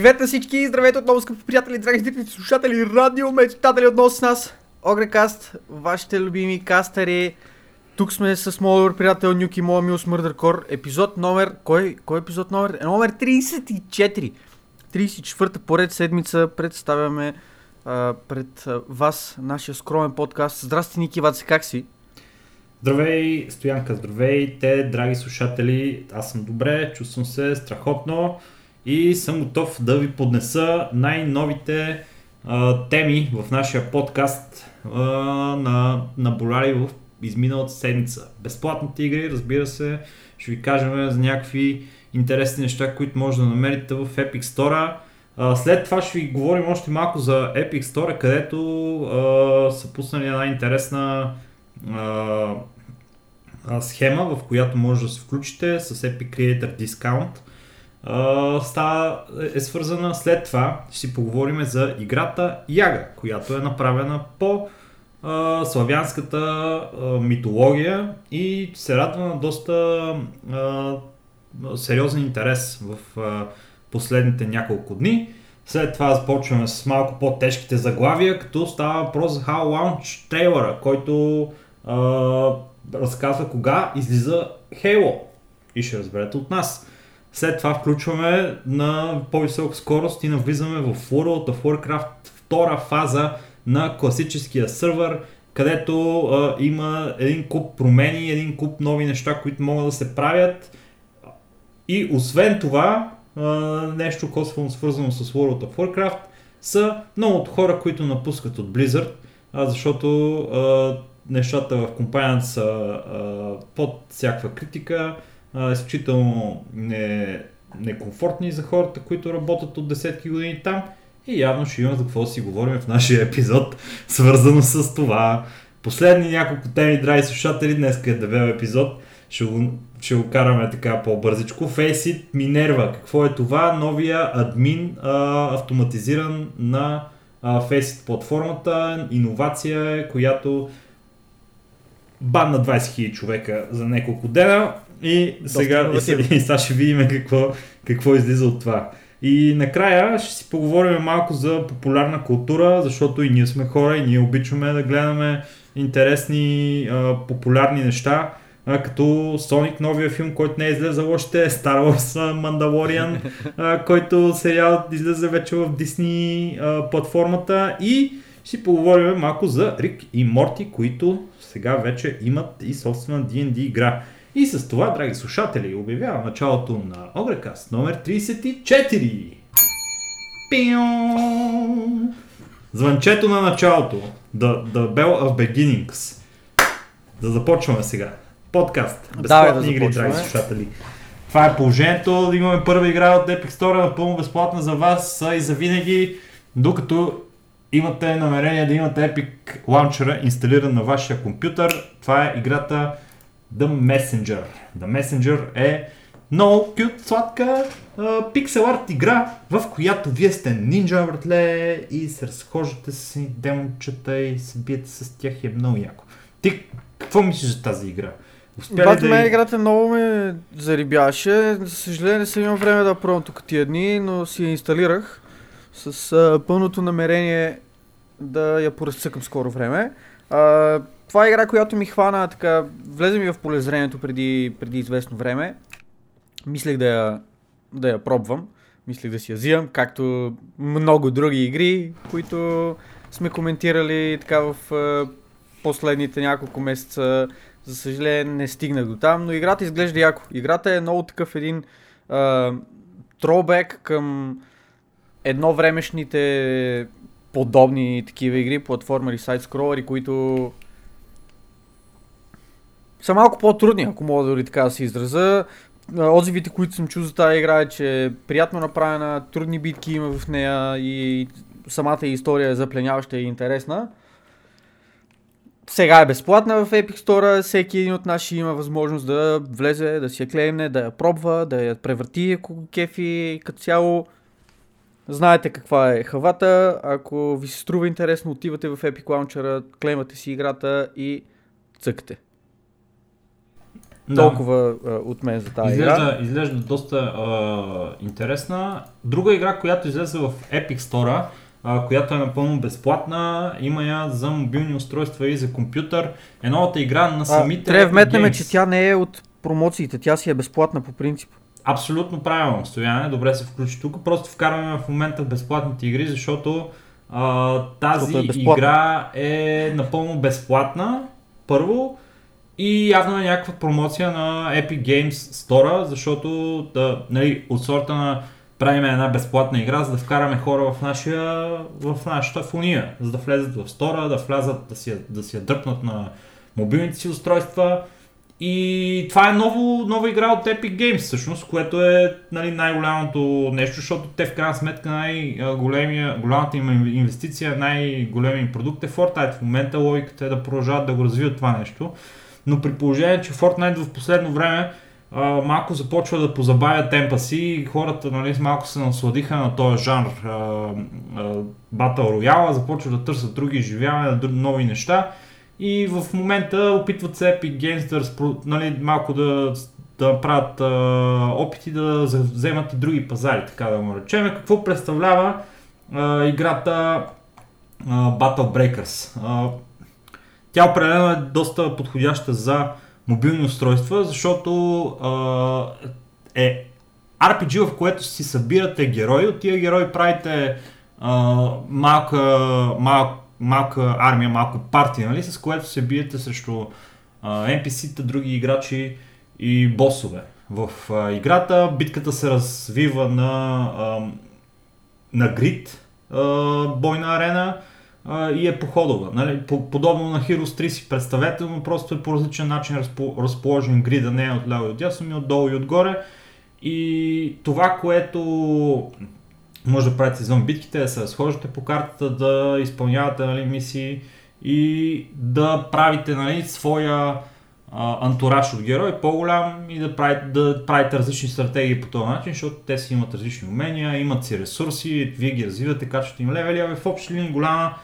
Привет на всички! Здравейте отново, скъпи приятели, драги зрители, слушатели, радио, мечтатели отново с нас. Огрекаст, вашите любими кастери. Тук сме с моят приятел Нюки, моя мил Смърдъркор. Епизод номер... Кой, кой епизод номер? Е, номер 34. 34-та поред седмица представяме а, пред а, вас нашия скромен подкаст. Здрасти, Ники Ваце, как си? Здравей, Стоянка, здравейте, драги слушатели. Аз съм добре, чувствам се страхотно и съм готов да ви поднеса най-новите а, теми в нашия подкаст а, на, на Боляри в изминалата седмица. Безплатните игри, разбира се, ще ви кажем за някакви интересни неща, които може да намерите в Epic Store. А, след това ще ви говорим още малко за Epic Store, където а, са пуснали една интересна а, схема, в която може да се включите с Epic Creator Discount. Става, е свързана след това, ще си поговорим за играта Яга, която е направена по а, славянската а, митология и се радва на доста а, сериозен интерес в а, последните няколко дни. След това започваме с малко по-тежките заглавия, като става въпрос за How Launch трейлера, който а, разказва кога излиза Halo. И ще разберете от нас. След това включваме на по-висока скорост и навлизаме в World of Warcraft втора фаза на класическия сървър, където а, има един куп промени, един куп нови неща, които могат да се правят. И освен това, а, нещо косвено свързано с World of Warcraft, са многото хора, които напускат от Blizzard, а, защото а, нещата в компанията са а, под всякаква критика, а, изключително не, некомфортни за хората, които работят от десетки години там и явно ще има за какво да си говорим в нашия епизод, свързано с това. Последни няколко теми, драги слушатели, днес е дебел епизод, ще го, ще го караме така по-бързичко. Faceit Minerva, какво е това? Новия админ, а, автоматизиран на а, Faceit платформата, иновация която бан на 20 000 човека за няколко дена и сега, и сега, и сега ще видим какво, какво излиза от това. И накрая ще си поговорим малко за популярна култура, защото и ние сме хора и ние обичаме да гледаме интересни, а, популярни неща, а, като Sonic, новия филм, който не е излезал още, Star Wars Mandalorian, а, който сериал излезе вече в Disney а, платформата и ще си поговорим малко за Рик и Морти, които сега вече имат и собствена D&D игра. И с това, драги слушатели, обявявам началото на Огрекаст номер 34. Пион! Звънчето на началото. The, the Bell of Beginnings. Да започваме сега. Подкаст. Безплатни да игри, драги слушатели. Това е положението. Имаме първа игра от Epic Store, напълно безплатна за вас и за винаги, докато имате намерение да имате Epic Launcher инсталиран на вашия компютър. Това е играта The Messenger. The Messenger е много кют, сладка пиксел арт игра, в която вие сте нинджа, братле, и се разхождате с демончета и се биете с тях и е много яко. Ти какво мислиш за тази игра? Бат, да мен играта много ме зарибяше. За съжаление не съм имал време да пробвам тук тия дни, но си я инсталирах с а, пълното намерение да я поразцъкам скоро време. А, това е игра, която ми хвана, така, влезе ми в полезрението преди, преди известно време. Мислех да я, да я пробвам, мислех да си я взимам, както много други игри, които сме коментирали така в последните няколко месеца. За съжаление не стигнах до там, но играта изглежда яко. Играта е много такъв един тробек към едно времешните подобни такива игри, платформери, сайт-скролери, които са малко по-трудни, ако мога дори така да се израза. Отзивите, които съм чул за тази игра е, че е приятно направена, трудни битки има в нея и самата история е запленяваща и интересна. Сега е безплатна в Epic Store, всеки един от наши има възможност да влезе, да си я клеймне, да я пробва, да я превърти, ако кефи като цяло. Знаете каква е хавата, ако ви се струва интересно, отивате в Epic Launcher, клеймате си играта и цъкате. Да. Толкова а, от мен за тази изглежда, игра. Изглежда доста а, интересна. Друга игра, която излезе в Epic Store, а, която е напълно безплатна, има я за мобилни устройства и за компютър. Е новата игра на самите Трябва вметнем, че тя не е от промоциите, тя си е безплатна по принцип. Абсолютно правилно, Стояне, добре се включи тук. Просто вкарваме в момента безплатните игри, защото а, тази е игра е напълно безплатна, първо. И явно е някаква промоция на Epic Games Store, защото да, нали, от сорта на правим една безплатна игра, за да вкараме хора в, нашия, в нашата фония, за да влезат в стора, да влязат, да си, да си я дръпнат на мобилните си устройства. И това е ново, нова игра от Epic Games, всъщност, което е нали, най-голямото нещо, защото те в крайна сметка най-голямата им инвестиция, най-големият продукт е Fortnite. В момента логиката е да продължават да го развиват това нещо. Но при положение, че Fortnite в последно време а, малко започва да позабавя темпа си и хората нали, малко се насладиха на този жанр а, а, Battle Royale, започват да търсят други изживявания, нови неща и в момента опитват се Epic Games да нали, малко да, да правят а, опити да вземат и други пазари, така да го речем. Какво представлява а, играта а, Battle Breakers? А, тя определено е доста подходяща за мобилни устройства, защото а, е RPG, в което си събирате герои, от тия герои правите а, малка, малка, малка армия, малко партия, нали, с което се биете срещу а, NPC-та, други играчи и босове. В а, играта битката се развива на, а, на грид а, бойна арена, а, и е походова. Нали? Подобно на Heroes 3 си представете, но просто е по различен начин разположен грида, не е отляво и отдясно, ми отдолу и отгоре. И това, което може да правите извън битките, е да се разхождате по картата, да изпълнявате нали, мисии и да правите нали, своя а, антураж от герой по-голям и да правите, да правите различни стратегии по този начин, защото те си имат различни умения, имат си ресурси, вие ги развивате, качвате им левели, а в общи линии голяма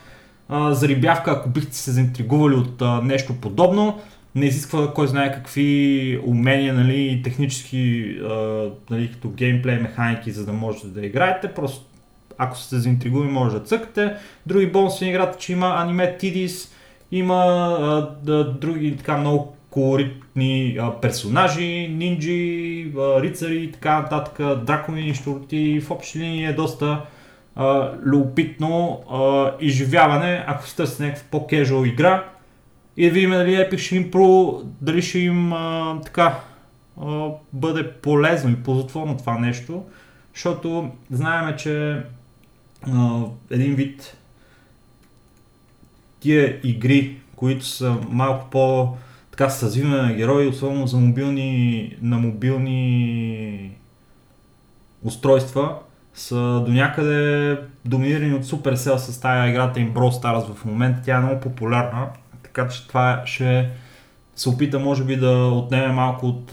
зарибявка, ако бихте се заинтригували от а, нещо подобно. Не изисква кой знае какви умения, нали, технически, а, нали, като геймплей, механики, за да можете да играете. Просто ако сте заинтригувани, може да цъкате. Други бонуси на играта, че има аниме Tidis, има а, да, други така много колоритни а, персонажи, нинджи, а, рицари и така нататък, дракони, щурти. В общи линии е доста а, любопитно а, изживяване, ако се търси някаква по-кежуал игра. И да видим дали Epic ще им, про, дали ще им а, така а, бъде полезно и ползотворно това нещо, защото знаеме, че а, един вид тия игри, които са малко по така с развиване на герои, особено за мобилни, на мобилни устройства, са до някъде доминирани от Supercell с тази играта им Brawl Stars в момента. Тя е много популярна, така че това ще се опита може би да отнеме малко от,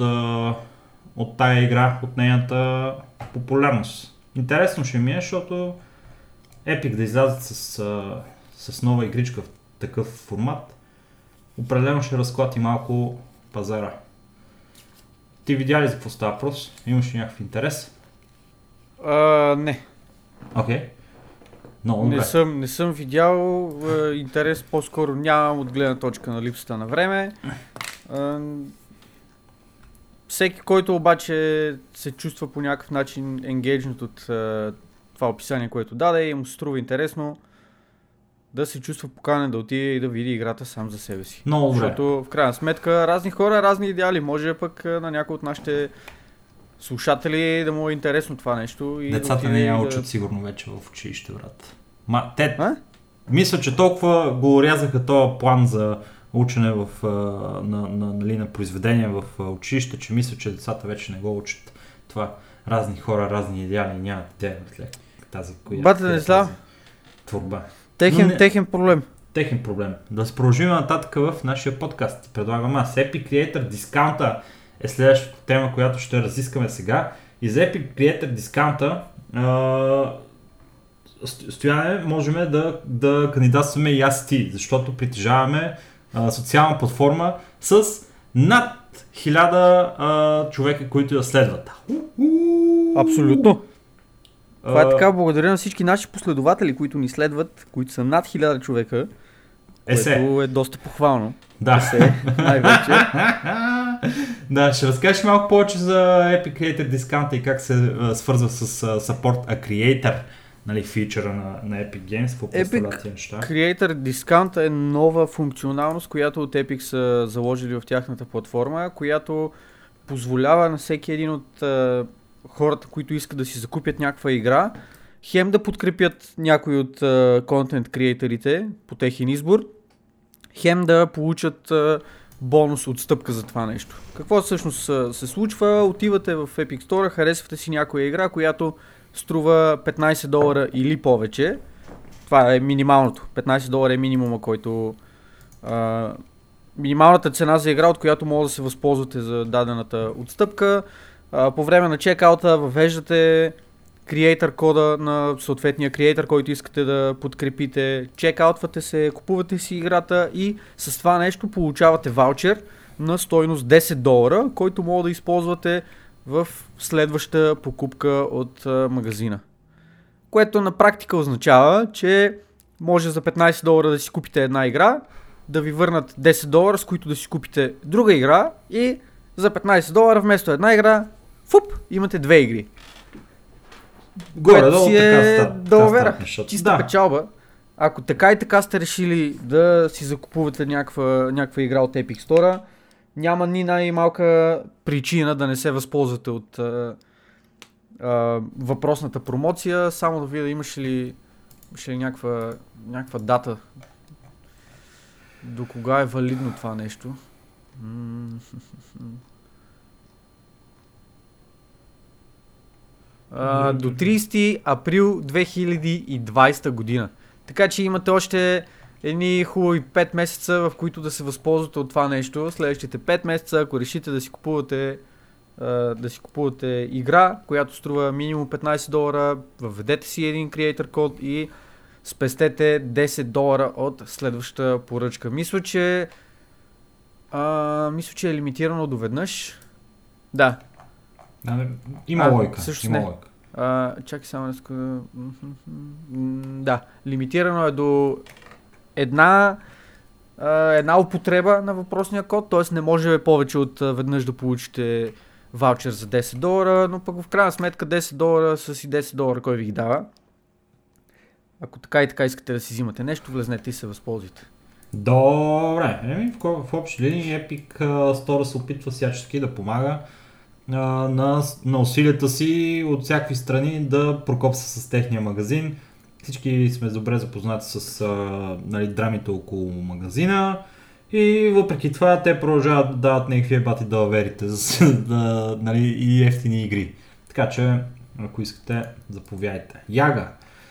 от тая игра, от нейната популярност. Интересно ще ми е, защото Epic да излязат с, с нова игричка в такъв формат, определено ще разклати малко пазара. Ти видя ли за какво става въпрос? Имаш ли някакъв интерес? А, не. Окей. Okay. Много не съм, не съм видял а, интерес, по-скоро нямам от гледна точка на липсата на време. А, всеки, който обаче се чувства по някакъв начин енгейджнат от а, това описание, което даде и му се струва интересно, да се чувства поканен да отиде и да види играта сам за себе си. Много добре. Защото в крайна сметка разни хора, разни идеали. Може пък на някой от нашите слушатели да му е интересно това нещо. И Децата не я учат да... сигурно вече в училище, брат. Ма, те, а? мисля, че толкова го рязаха този план за учене в, на, на, нали, на произведения в училище, че мисля, че децата вече не го учат това. Разни хора, разни идеали, нямат те тази, която Бата не тази творба. Техен, не, техен проблем. Техен проблем. Да се продължим нататък в нашия подкаст. Предлагам аз Epic Creator дискаунта е следващата тема, която ще разискаме сега. И за Epic Creator дискаунта стояне можем да, да кандидатстваме и аз ти, защото притежаваме а, социална платформа с над хиляда а, човека, които я следват. Абсолютно. Това е така, благодаря на всички наши последователи, които ни следват, които са над 1000 човека, Есе. което е доста похвално. Да. Есе, най-вече. да, ще разкажеш малко повече за Epic Creator Discount и как се а, свързва с а, Support a Creator, нали, фичъра на, на Epic Games, какво тези неща. Creator Discount е нова функционалност, която от Epic са заложили в тяхната платформа, която позволява на всеки един от а, хората, които искат да си закупят някаква игра, хем да подкрепят някой от контент креаторите по техен избор, хем да получат бонус отстъпка за това нещо. Какво всъщност се случва? Отивате в Epic Store, харесвате си някоя игра, която струва 15 долара или повече. Това е минималното. 15 долара е минимума, който... А, минималната цена за игра, от която може да се възползвате за дадената отстъпка. А, по време на чекаута въвеждате креатор кода на съответния креатор, който искате да подкрепите. Чекаутвате се, купувате си играта и с това нещо получавате ваучер на стойност 10 долара, който може да използвате в следваща покупка от а, магазина. Което на практика означава, че може за 15 долара да си купите една игра, да ви върнат 10 долара, с които да си купите друга игра и за 15 долара вместо една игра, фуп, имате две игри. Горе-долу си е така далавера. Чиста Да. печалба. Ако така и така сте решили да си закупувате някаква, някаква игра от Epic Store, няма ни най-малка причина да не се възползвате от а, а, въпросната промоция, само да видя имаш ли, имаш ли някаква, някаква дата. До кога е валидно това нещо? До 30 април 2020 година. Така че имате още едни хубави 5 месеца, в които да се възползвате от това нещо. Следващите 5 месеца, ако решите да си купувате да си купувате игра, която струва минимум 15 долара, въведете си един креатор код и спестете 10 долара от следващата поръчка. Мисля, че а, мисля, че е лимитирано до веднъж. Да, Да, Има А, лойка. всъщност Има не. лойка. А, чакай само да ска... М, Да, лимитирано е до една, една употреба на въпросния код, т.е. не може повече от веднъж да получите ваучер за 10 долара, но пък в крайна сметка 10 долара са си 10 долара, кой ви ги дава. Ако така и така искате да си взимате нещо, влезнете и се възползвайте. Добре, еми, в, в общи линии Epic Store се опитва всячески да помага на, на усилията си от всякакви страни да прокопса с техния магазин. Всички сме добре запознати с а, нали, драмите около магазина и въпреки това те продължават да дават някакви ебати далаверите за да, нали, и ефтини игри. Така че, ако искате, заповядайте. Яга.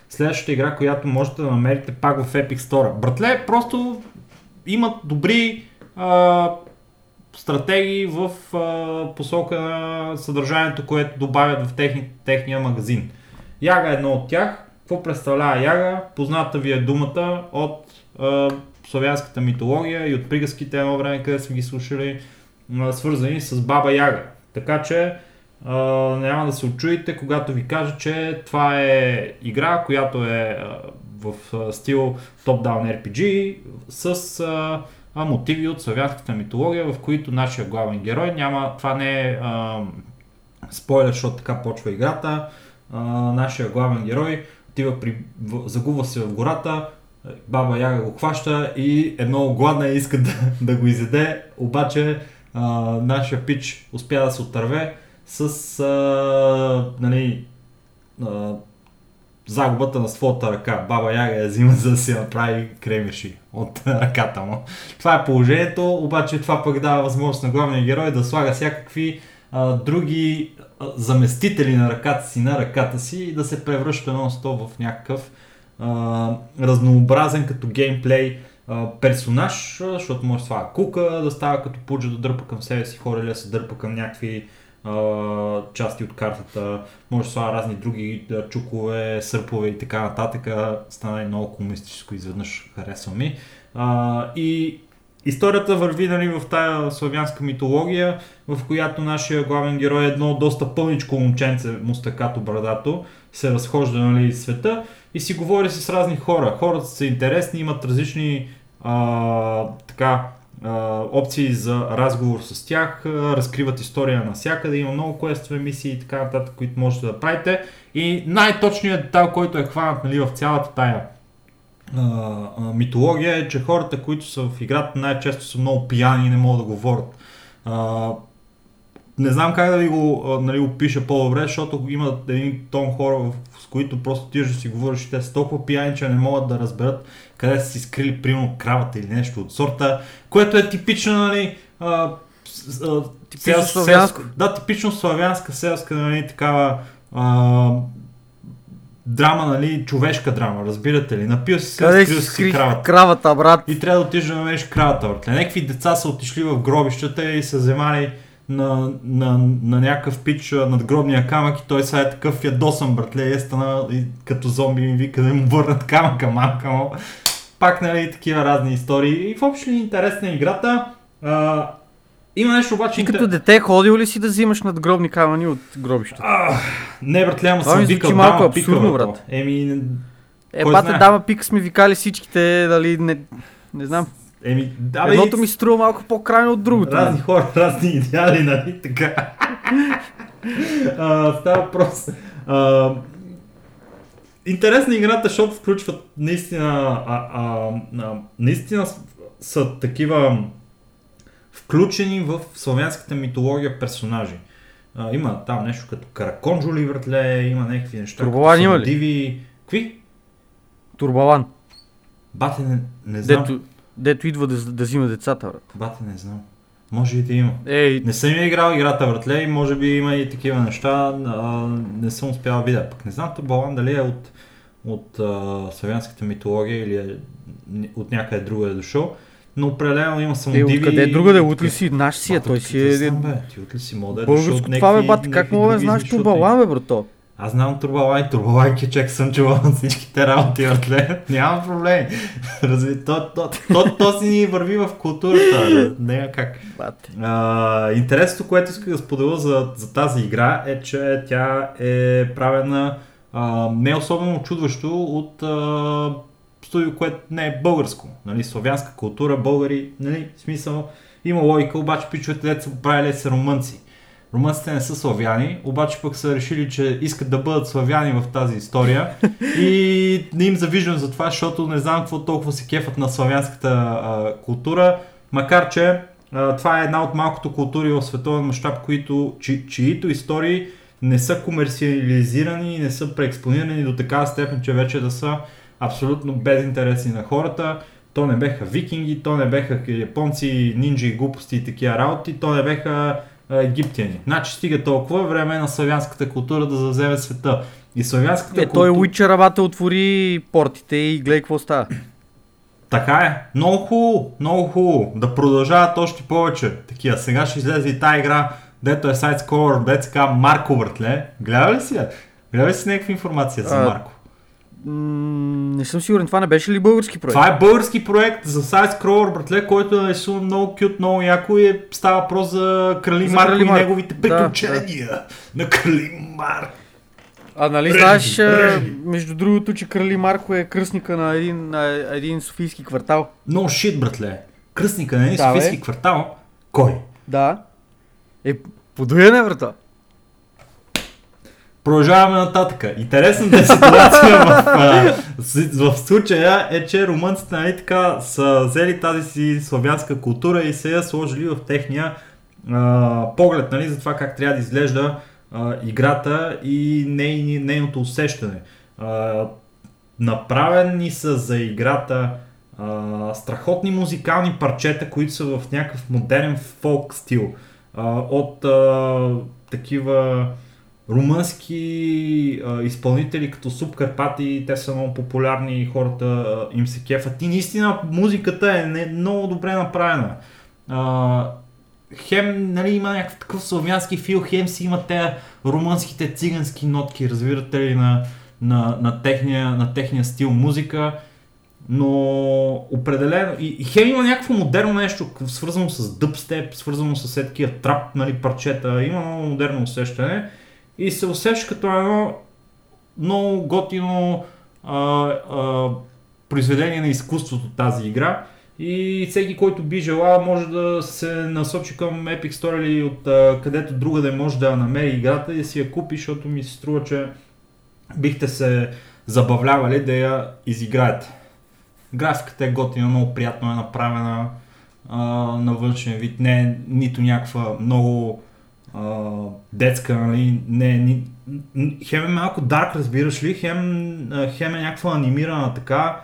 Следващата игра, която можете да намерите пак в Epic Store. Братле, просто имат добри а, стратегии в а, посока на съдържанието, което добавят в техни, техния магазин. Яга е едно от тях. Какво представлява Яга? Позната ви е думата от а, славянската митология и от приказките едно време, къде сме ги слушали, а, свързани с Баба Яга. Така че а, няма да се очудите, когато ви кажа, че това е игра, която е а, в а, стил top-down RPG с а, мотиви от славянската митология, в които нашия главен герой няма, това не е а, спойлер, защото така почва играта, а, нашия главен герой отива при, в, загубва се в гората, баба Яга го хваща и е много гладна иска да, да го изеде, обаче а, нашия пич успя да се отърве с а, нали, а, загубата на своята ръка. Баба Яга я взима за да си направи кремеши от ръката му. Това е положението, обаче това пък дава възможност на главния герой да слага всякакви а, други а, заместители на ръката си на ръката си и да се превръща нон-стоп в някакъв а, разнообразен като геймплей а, персонаж, защото може да слага кука, да става като пуджа да дърпа към себе си хора или да се дърпа към някакви части от картата, може да слага разни други чукове, сърпове и така нататък. Стана и много комунистическо изведнъж, харесва ми. А, и Историята върви нали, в тая славянска митология, в която нашия главен герой е едно доста пълничко момченце, мустакато брадато, се разхожда нали, света и си говори с разни хора. Хората са интересни, имат различни а, така, опции за разговор с тях, разкриват история навсякъде, има много квестове, мисии и така нататък, които можете да правите. И най-точният детайл, който е хванат нали, в цялата тая митология е, че хората, които са в играта най-често са много пияни и не могат да говорят. Не знам как да ви го нали, опиша по-добре, защото има един тон хора, с които просто ти си говориш, те са толкова пияни, че не могат да разберат къде са си скрили, примерно, кравата или нещо от сорта, което е типично, нали, а, а, типично. Да, типично славянска селска, нали, такава а, драма, нали, човешка драма, разбирате ли? Напил си се, Къде си скри кравата. кравата, брат? И трябва да отидеш да намериш кравата, брат. Някакви деца са отишли в гробищата и са вземали на, на, на някакъв пич над гробния камък и той сега е такъв ядосан, братле, е стана и като зомби ми вика да му върнат камъка, мамка му. Пак, нали, такива разни истории. И въобще ли интересна е играта. А, има нещо обаче... Ти като дете ходил ли си да взимаш надгробни камъни от гробището? не, братле, ама съм викал малко абсурдно, брат. Еми... Е, бате, дама пик сме викали всичките, дали, не, не знам. Еми, да, Едното ми струва малко по-крайно от другото. Разни нали? хора, разни идеали, нали така. а, става въпрос. А, интересна играта, защото включват наистина, а, а, а, наистина са такива включени в славянската митология персонажи. А, има там нещо като караконжули въртле, има някакви неща. Турбалан има ли? Диви... Какви? Турбалан. Бате, не, не знам. Дето, дето идва да, да взима децата, брат. Бате, не знам. Може и да има. Ей. Не съм играл играта вратле и може би има и такива неща. А, не съм успял да видя. Пък не знам Турбалан дали е от, от а, славянската митология или е от някъде друга е дошъл. Но определено има самодиви. Е, откъде друга да е? Ли си? Наш си е, той си е... Ти от ли си мога да е Българско това бе, бат, как мога да знаеш Турбалан, бе, брато? Аз знам Турбалай, Турбалай чек съм чувал на всичките работи, братле. Няма проблем. Разви, то, то, то, то, си ни върви в културата. Не как. А, интересното, което исках да споделя за, за тази игра е, че тя е правена а, не особено чудващо от а, студио, което не е българско. Нали, славянска култура, българи, нали, смисъл. Има логика, обаче пичовете деца са правили са румънци. Румънците не са славяни, обаче пък са решили, че искат да бъдат славяни в тази история и не им завиждам за това, защото не знам какво толкова се кефат на славянската а, култура, макар че а, това е една от малкото култури в световен мащаб, които, чи, чието истории не са комерциализирани не са преекспонирани до такава степен, че вече да са абсолютно безинтересни на хората. То не беха викинги, то не беха японци, нинджи и глупости и такива работи, то не беха египтяни. Значи стига толкова време на славянската култура да завземе света. И славянската е, култура... той Уичер Абата отвори портите и гледай какво става. Така е. Много хубаво, много хубаво. Да продължават още повече такива. Сега ще излезе и тази игра, дето е сайт Score, дето се Марко Въртле. Гледа ли си я? Гледа ли си някаква информация за Марко? Не съм сигурен, това не беше ли български проект? Това е български проект за Side Scroller, братле, който е нарисуван много кют, много яко и е, става въпрос за Крали за Марко Крали и Марко. неговите приключения да, да. на Крали Марко. А нали знаеш, между другото, че Крали Марко е кръстника на един, на един софийски квартал? No shit, братле. Кръстника на един да, софийски бе. квартал? Кой? Да. Е, подуяне, брата. Продължаваме нататък. Интересната ситуация в, в, в случая е, че румънците нали, така, са взели тази си славянска култура и се я сложили в техния а, поглед нали, за това как трябва да изглежда а, играта и ней, нейното усещане. А, направени са за играта а, страхотни музикални парчета, които са в някакъв модерен фолк стил. А, от а, такива румънски а, изпълнители като Субкарпати, те са много популярни и хората а, им се кефат. И наистина музиката е не, много добре направена. А, хем нали, има някакъв такъв славянски фил, хем си има те румънските цигански нотки, разбирате ли, на, на, на, техния, на техния стил музика. Но определено. И, и хем има някакво модерно нещо, свързано с дъбстеп, свързано с е такива трап нали, парчета. Има много модерно усещане. И се усеща като едно много готино а, а, произведение на изкуството тази игра. И всеки, който би желал, може да се насочи към Epic Store или от а, където друга да може да намери играта и да си я купи, защото ми се струва, че бихте се забавлявали да я изиграете. Графиката е готина, много приятно е направена а, на външен вид, не е нито някаква много а, детска, нали, не, ни, хем е малко дарк, разбираш ли, хем, хем е някаква анимирана така,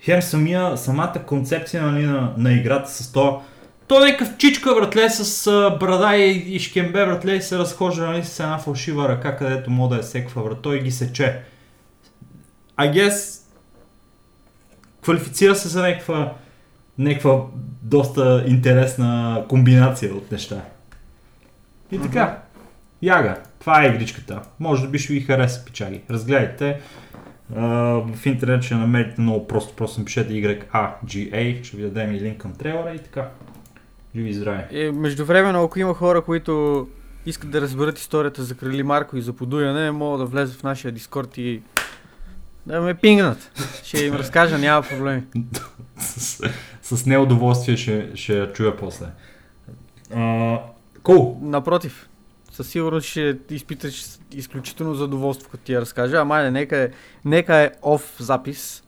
хем самия, самата концепция нали, на, на играта с то. Той е някакъв чичка, братле, с а, брада и, и шкембе, братле, и се разхожда нали, с една фалшива ръка, където мога да е секва, брат. Той ги сече. I guess квалифицира се за някаква, някаква доста интересна комбинация от неща. И така, яга, това е игричката. Може да би ще ви хареса, пичаги. Разгледайте. Uh, в интернет ще намерите много просто, просто напишете YAGA, ще ви дадем и линк към трейлера и така. Живи и здраве. Е, междувременно, ако има хора, които искат да разберат историята за Крали Марко и за подуяне, могат да влезат в нашия дискорд и да ме пингнат. Ще им разкажа, няма проблеми. с, с неудоволствие ще, ще я чуя после. Uh, cool. Напротив, със сигурност ще изпиташ изключително задоволство, като ти я разкажа. Ама не, нека, е, нека е оф запис.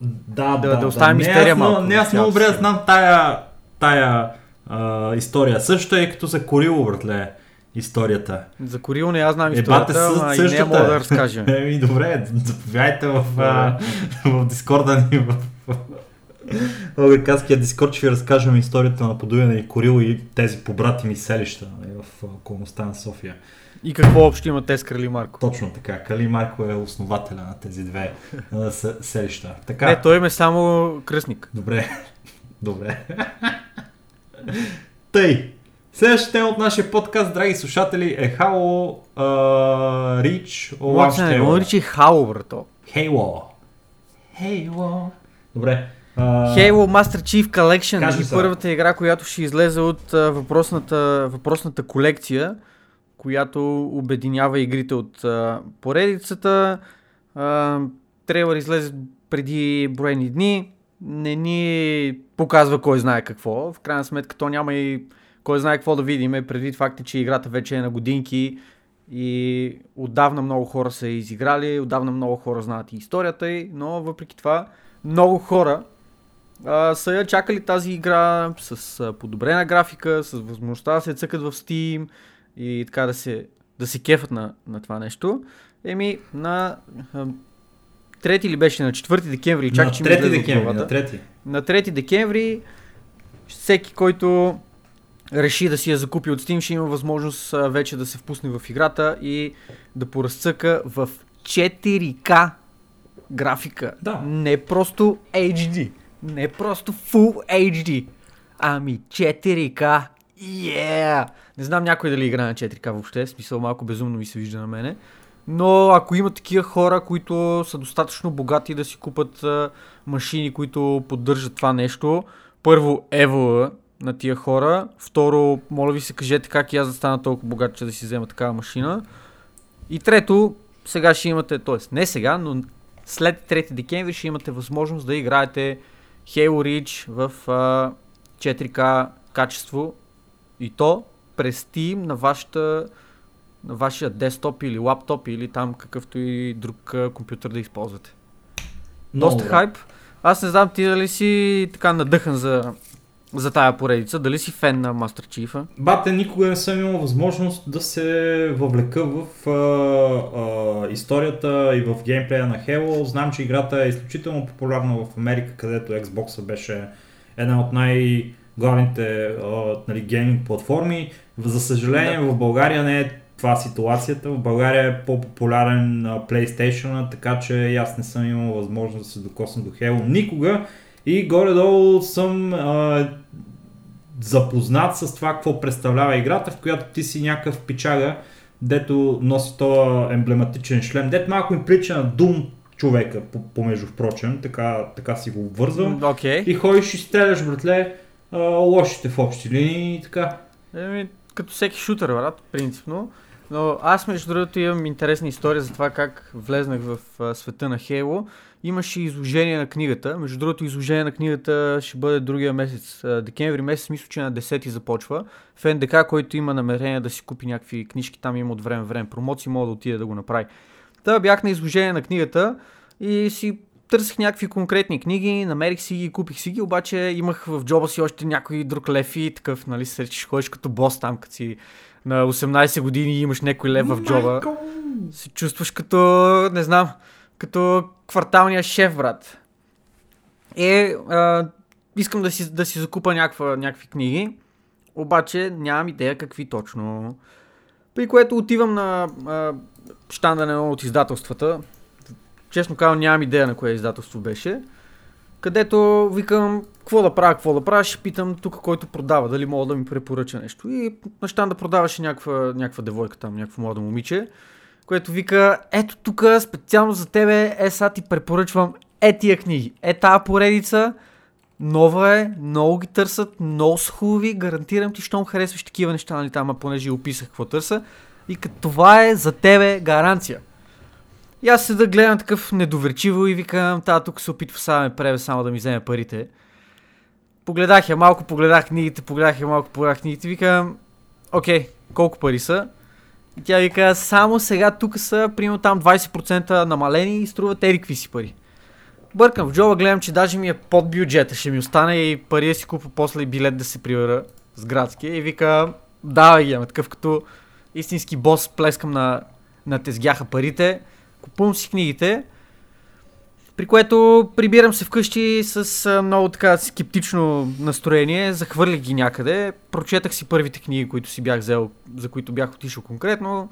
Да, Да- да, да оставим Не, мистерия аз много- малко Не, в аз много добре знам тая, тая а, история. Също е като за Корило, братле, историята. За Корил не аз знам Е, бате, историята, съ- ама и не мога е. да разкажем. Еми, добре, заповядайте в, а, в Дискорда ни, в, в Българския Дискорд, ще ви разкажем историята на Подуяне и Корил и тези побрати ми селища нали, в околността на София. И какво общо има те с Крали Марко? Точно така. Кали Марко е основателя на тези две селища. Така. Не, той им е само кръстник. Добре. Добре. Тъй. Следващата тема от нашия подкаст, драги слушатели, е Halo uh, Reach не го Launch наричай Хало, брато. Halo. Halo. Добре. Uh, Halo Master Chief Collection сега. първата игра, която ще излезе от а, въпросната, въпросната колекция, която обединява игрите от а, поредицата. А, трейлър излезе преди броени дни. Не ни показва кой знае какво. В крайна сметка то няма и кой знае какво да видим, преди факта, че играта вече е на годинки и отдавна много хора са изиграли, отдавна много хора знаят и историята й, но въпреки това много хора а, са я чакали тази игра с а, подобрена графика, с възможността да се цъкат в Steam и така да се, да се кефат на, на това нещо. Еми, на а, 3 ли беше, на 4 декември, чак на че ми 3 излезе от декември, на 3. На 3 декември всеки, който реши да си я закупи от Steam, ще има възможност а, вече да се впусне в играта и да поразцъка в 4K графика. Да. Не просто HD. Не просто Full HD. Ами 4K. Yeah! Не знам някой дали играе на 4K въобще, смисъл малко безумно ми се вижда на мене. Но ако има такива хора, които са достатъчно богати да си купат а, машини, които поддържат това нещо, първо ево на тия хора, второ, моля ви се кажете как и аз да стана толкова богат, че да си взема такава машина. И трето, сега ще имате, т.е. не сега, но след 3 декември ще имате възможност да играете Halo Reach в а, 4K качество и то през Steam на вашата на вашия десктоп или лаптоп или там какъвто и друг а, компютър да използвате. Доста хайп. Аз не знам ти дали си така надъхан за, за тая поредица, дали си фен на Master Chief. Бате, никога не съм имал възможност да се въвлека в а, а, историята и в геймплея на Halo. Знам, че играта е изключително популярна в Америка, където Xbox беше една от най-главните а, нали, гейминг платформи. За съжаление Да. в България не е това ситуацията. В България е по-популярен PlayStation, така че аз не съм имал възможност да се докосна до Halo никога. И горе-долу съм а, запознат с това какво представлява играта, в която ти си някакъв пичага, дето носи този емблематичен шлем, дето малко ми прилича на Doom човека, помежду впрочем, така, така си го обвързвам. Okay. И ходиш и стреляш, братле, а, лошите в общи линии и така. Еми, като всеки шутър, брат, принципно. Но аз между другото имам интересна история за това как влезнах в а, света на Хейло. Имаше изложение на книгата. Между другото, изложение на книгата ще бъде другия месец. Декември месец, мисля, че на 10 започва. В НДК, който има намерение да си купи някакви книжки, там има от време време промоции, мога да отида да го направи. Та бях на изложение на книгата и си търсих някакви конкретни книги, намерих си ги, купих си ги, обаче имах в джоба си още някой друг лев и такъв, нали, се ходиш като бос там, като си на 18 години имаш някой лев в джоба. Се чувстваш като, не знам, като кварталния шеф, брат. Е, а, искам да си, да си закупа някаква, някакви книги, обаче нямам идея какви точно. При което отивам на а, щанда на едно от издателствата. Честно казвам, нямам идея на кое издателство беше. Където викам, какво да правя, какво да правя, ще питам тук, който продава, дали мога да ми препоръча нещо. И на щанда продаваше някаква, някаква девойка там, някакво младо момиче, което вика, ето тук специално за тебе, е сега ти препоръчвам е тия книги, е тази поредица, нова е, много ги търсят, много са хубави, гарантирам ти, щом харесваш такива неща, нали там, понеже описах какво търса. И като това е за тебе гаранция. И аз се да гледам такъв недоверчиво и викам, та тук се опитва сега ме преве само да ми вземе парите. Погледах я малко, погледах книгите, погледах я малко, погледах книгите, викам, окей, колко пари са? И тя вика, само сега тук са, примерно там 20% намалени и струват еди си пари. Бъркам в джоба, гледам, че даже ми е под бюджета, ще ми остане и пари да си купа после и билет да се прибера с градския. И вика, давай ги, ама такъв като истински бос, плескам на, на тезгяха парите, купувам си книгите, при което прибирам се вкъщи с много така скептично настроение, захвърлих ги някъде, прочетах си първите книги, които си бях взел, за които бях отишъл конкретно,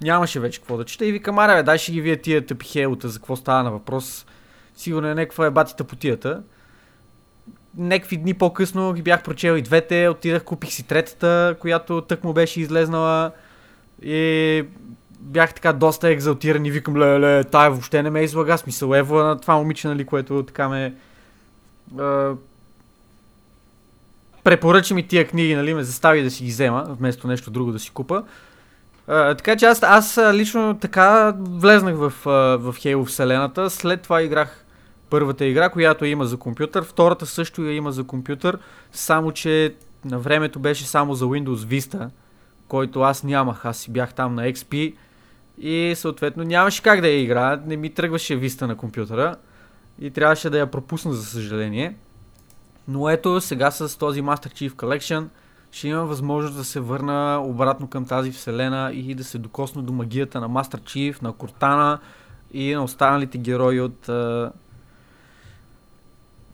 нямаше вече какво да чета. И викам, аре, дай ще ги вие тия тъпи хейлота, за какво става на въпрос, сигурно е някаква е батита потията. Некви дни по-късно ги бях прочел и двете, отидах, купих си третата, която тък му беше излезнала. И бях така доста екзалтиран и викам, ле, ле, тая въобще не ме излага, смисъл ево на това момиче, нали, което така ме... А, препоръча ми тия книги, нали, ме застави да си ги взема, вместо нещо друго да си купа. А, така че аз, аз лично така влезнах в, в Halo вселената, след това играх първата игра, която има за компютър, втората също я има за компютър, само че на времето беше само за Windows Vista, който аз нямах, аз си бях там на XP и съответно нямаше как да я игра, не ми тръгваше виста на компютъра и трябваше да я пропусна за съжаление. Но ето сега с този Master Chief Collection ще имам възможност да се върна обратно към тази вселена и да се докосна до магията на Master Chief, на Кортана и на останалите герои от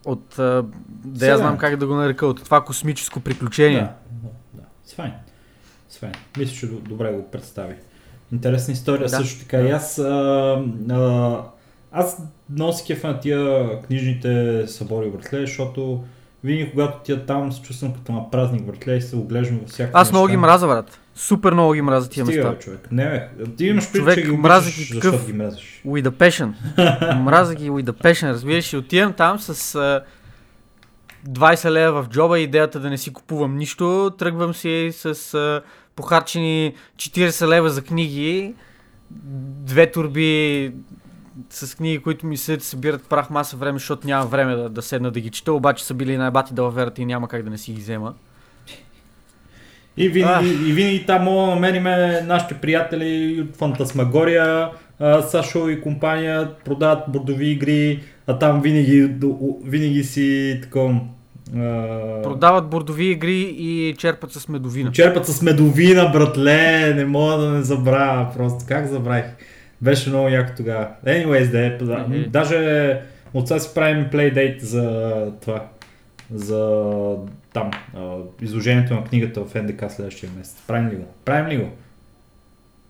от да я знам как да го нарека, от това космическо приключение. Да, да, да. Свайн. Свайн. Мисля, че добре го представи. Интересна история да. също така. И аз, а, а, аз много си кефа на тия книжните събори въртле, защото винаги когато тия там се чувствам като на празник въртле и се оглеждам във всяка Аз много ги мраза, брат. Супер много ги мраза тия Стига, места. човек. Не, бе. Ти имаш човек, че ги мраза ги такъв, ги мразиш. With the passion. мраза ги with the passion, разбираш. И отивам там с а, 20 лева в джоба, идеята да не си купувам нищо, тръгвам си с а, похарчени 40 лева за книги, две турби с книги, които ми се събират прах маса време, защото няма време да, да седна да ги чета, обаче са били най-бати далаверата и няма как да не си ги взема. И винаги, и винаги там мога да намерим нашите приятели от Фантасмагория, Сашо и компания продават бордови игри, а там винаги, винаги си такова Продават бордови игри и черпат с медовина. Черпат с медовина, братле, не мога да не забравя, просто как забравих. Беше много яко тогава. Anyways, да е, mm-hmm. даже от сега си правим плейдейт за това, за там, изложението на книгата в НДК следващия месец. Правим ли го? Правим ли го?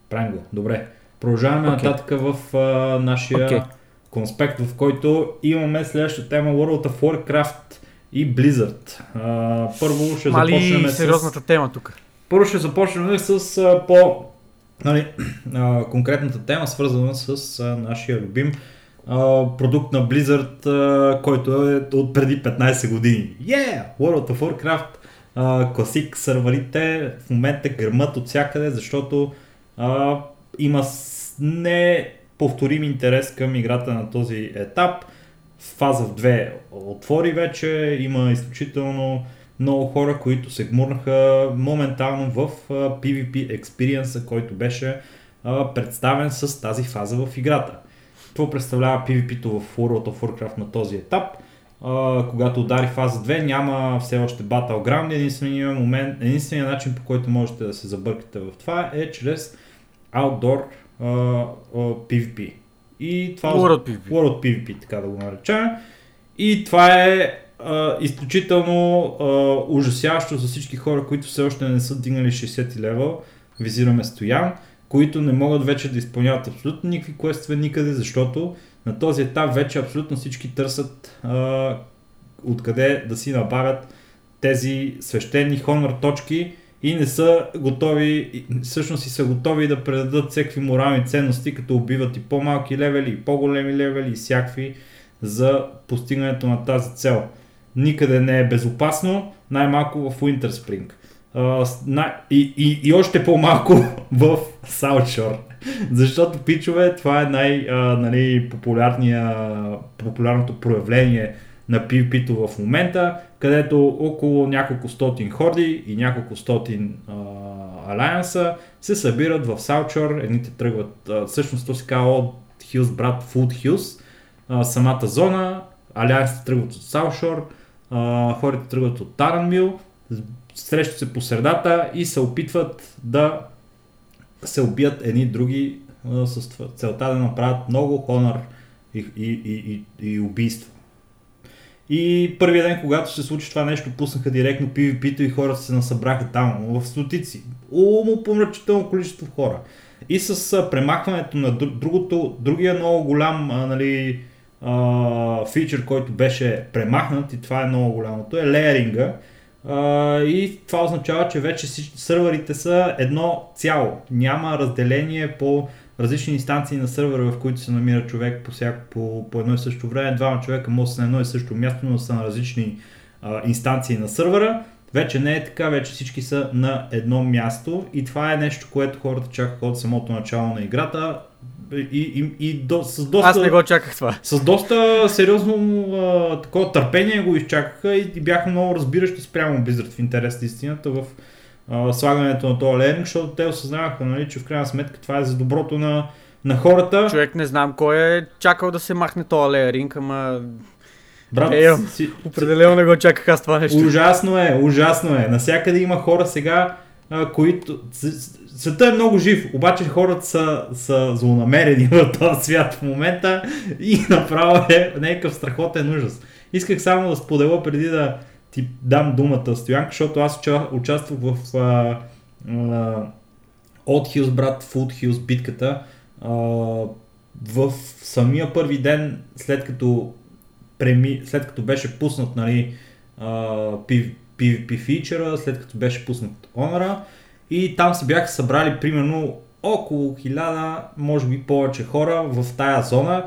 Правим го, добре. Продължаваме okay. нататък в а, нашия okay. конспект, в който имаме следващата тема World of Warcraft и Blizzard. А, първо ще Мали започнем с... сериозната тема тук. Първо ще започнем с а, по нали, а, конкретната тема, свързана с а, нашия любим а, продукт на Blizzard, а, който е от преди 15 години. Yeah! World of Warcraft, класик сървърите в момента гърмат от всякъде, защото има неповторим интерес към играта на този етап. Фаза в 2 отвори вече, има изключително много хора, които се гмурнаха моментално в PvP experience, който беше представен с тази фаза в играта. Какво представлява PvP-то в World of Warcraft на този етап? Когато удари фаза 2, няма все още Battleground. Единственият, момент, единственият начин по който можете да се забъркате в това е чрез Outdoor PvP. И това World PvP. World PvP, така да го наречем. И това е uh, изключително uh, ужасящо за всички хора, които все още не са дигнали 60 левел. Визираме Стоян които не могат вече да изпълняват абсолютно никакви квестове никъде, защото на този етап вече абсолютно всички търсят а, откъде да си набавят тези свещени хонор точки и не са готови, всъщност и са готови да предадат всеки морални ценности, като убиват и по-малки левели, и по-големи левели, и всякакви за постигането на тази цел. Никъде не е безопасно, най-малко в на, и, и, и още по-малко в South Защото пичове, това е най, а, нали, проявление на PvP-то в момента, където около няколко стотин хорди и няколко стотин алианса се събират в Саучор, едните тръгват, а, всъщност то се казва от Hills, брат Hills, а, самата зона, алиансите тръгват от Саучор, хорите тръгват от Таранмил, срещат се по средата и се опитват да се убият едни други с целта да направят много хонор и, и, и, и, и убийства. И първия ден, когато се случи това нещо, пуснаха директно PvP-то и хората се насъбраха там, в стотици. Умопомрачително количество хора. И с премахването на другото, другия много голям а, нали, а, фичър, който беше премахнат и това е много голямото, е лееринга, и това означава, че вече сървърите са едно цяло. Няма разделение по различни инстанции на сървъра, в които се намира човек по, всяко, по, по едно и също време. Двама човека да са на едно и също място, но са на различни uh, инстанции на сървъра. Вече не е така, вече всички са на едно място и това е нещо, което хората чакаха от самото начало на играта и, и, и до, с доста... Аз не го очаквах това. С доста сериозно а, такова търпение го изчакаха и, и бяха много разбиращи спрямо Blizzard в интерес на истината в а, слагането на този лернинг, защото те осъзнаваха, нали, че в крайна сметка това е за доброто на, на хората. Човек не знам кой е чакал да се махне този леринг, ама Брат, е, си, определено не го чаках аз това нещо. Ужасно е, ужасно е. Насякъде има хора сега, а, които света е много жив, обаче хората са, са злонамерени в този свят в момента и направо е някакъв страхотен ужас. Исках само да споделя преди да ти дам думата, Стоянка, защото аз участвах в а, а, от Хилс, брат, Фуд Хилс битката. В самия първи ден, след като, преми, след като беше пуснат нали, PvP фичера, след като беше пуснат Honor, и там се бяха събрали примерно около хиляда, може би повече хора в тая зона.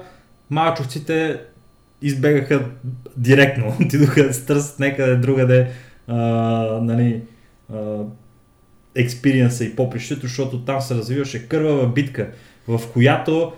Малчовците избегаха директно, отидоха да се търсят някъде другаде а, нали, експириенса и попрището, защото там се развиваше кървава битка, в която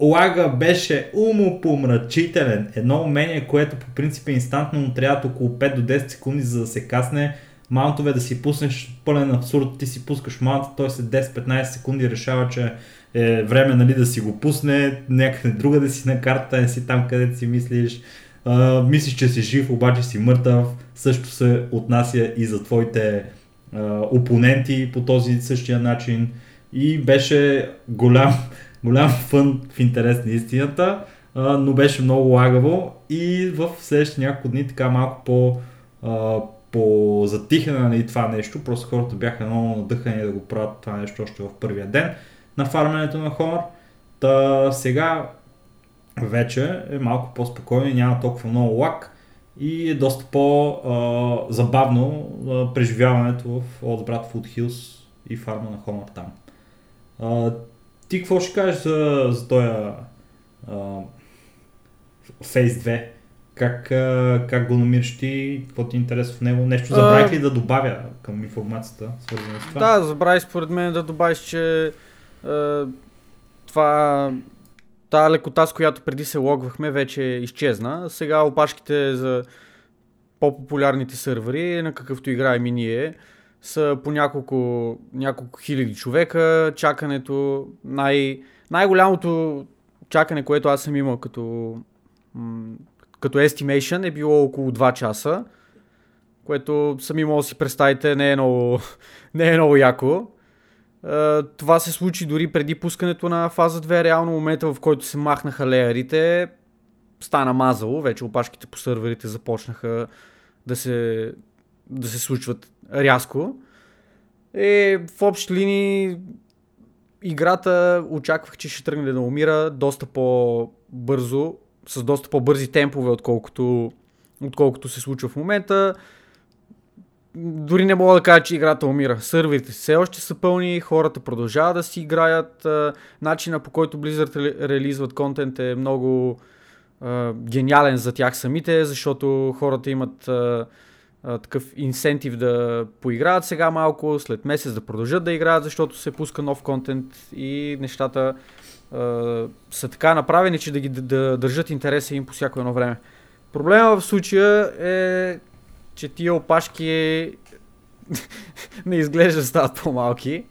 лага беше умопомрачителен. Едно умение, което по принцип е инстантно, но трябва около 5 до 10 секунди, за да се касне маунтове да си пуснеш пълен абсурд, ти си пускаш маунт, той след 10-15 секунди решава, че е време нали, да си го пусне, някъде друга да си на карта, не си там където си мислиш. Uh, мислиш, че си жив, обаче си мъртъв. Също се отнася и за твоите uh, опоненти по този същия начин. И беше голям, голям фън в интерес на истината, uh, но беше много лагаво и в следващите няколко дни така малко по, по затихане нали, това нещо, просто хората бяха много надъхани да го правят това нещо още в първия ден на фарменето на Honor. Та сега вече е малко по-спокойно и няма толкова много лак и е доста по-забавно преживяването в Old Brad Food Hills и фарма на Honor там. А, ти какво ще кажеш за, за този Phase 2. Как, как го намираш ти? Какво ти е интересно в него? Нещо забравих ли да добавя към информацията, свързана с това? Да, забравих според мен да добавиш, че е, това тази лекота, с която преди се логвахме, вече изчезна. Сега опашките за по-популярните сървъри, на какъвто играем и ние, са по няколко, няколко хиляди човека. Чакането, най- най-голямото чакане, което аз съм имал като, м- като estimation е било около 2 часа, което сами имал да си представите не е много, не е много яко. Това се случи дори преди пускането на фаза 2. Реално момента, в който се махнаха леерите, стана мазало. Вече опашките по сърверите започнаха да се, да се случват рязко. И в общи линии играта очаквах, че ще тръгне да умира доста по-бързо, с доста по-бързи темпове, отколкото, отколкото се случва в момента. Дори не мога да кажа, че играта умира. Сърверите все още са пълни, хората продължават да си играят. Начина по който Blizzard реализват контент е много гениален за тях самите, защото хората имат а, такъв инсентив да поиграят сега малко, след месец да продължат да играят, защото се пуска нов контент и нещата са така направени, че да ги да, да държат интереса им по всяко едно време. Проблема в случая е, че тия опашки не изглежда да стават по-малки,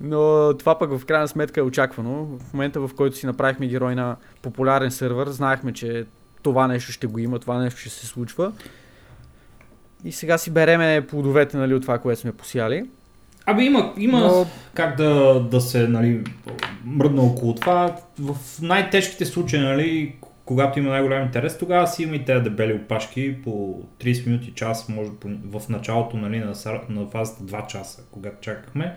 но това пък в крайна сметка е очаквано. В момента в който си направихме герой на популярен сървър, знаехме, че това нещо ще го има, това нещо ще се случва. И сега си береме плодовете нали, от това, което сме посяли. Абе има, има Но... как да, да се нали, мръдна около това. В най-тежките случаи, нали, когато има най-голям интерес, тогава си има и тези дебели опашки по 30 минути, час, може в началото нали, на, на фазата 2 часа, когато чакахме.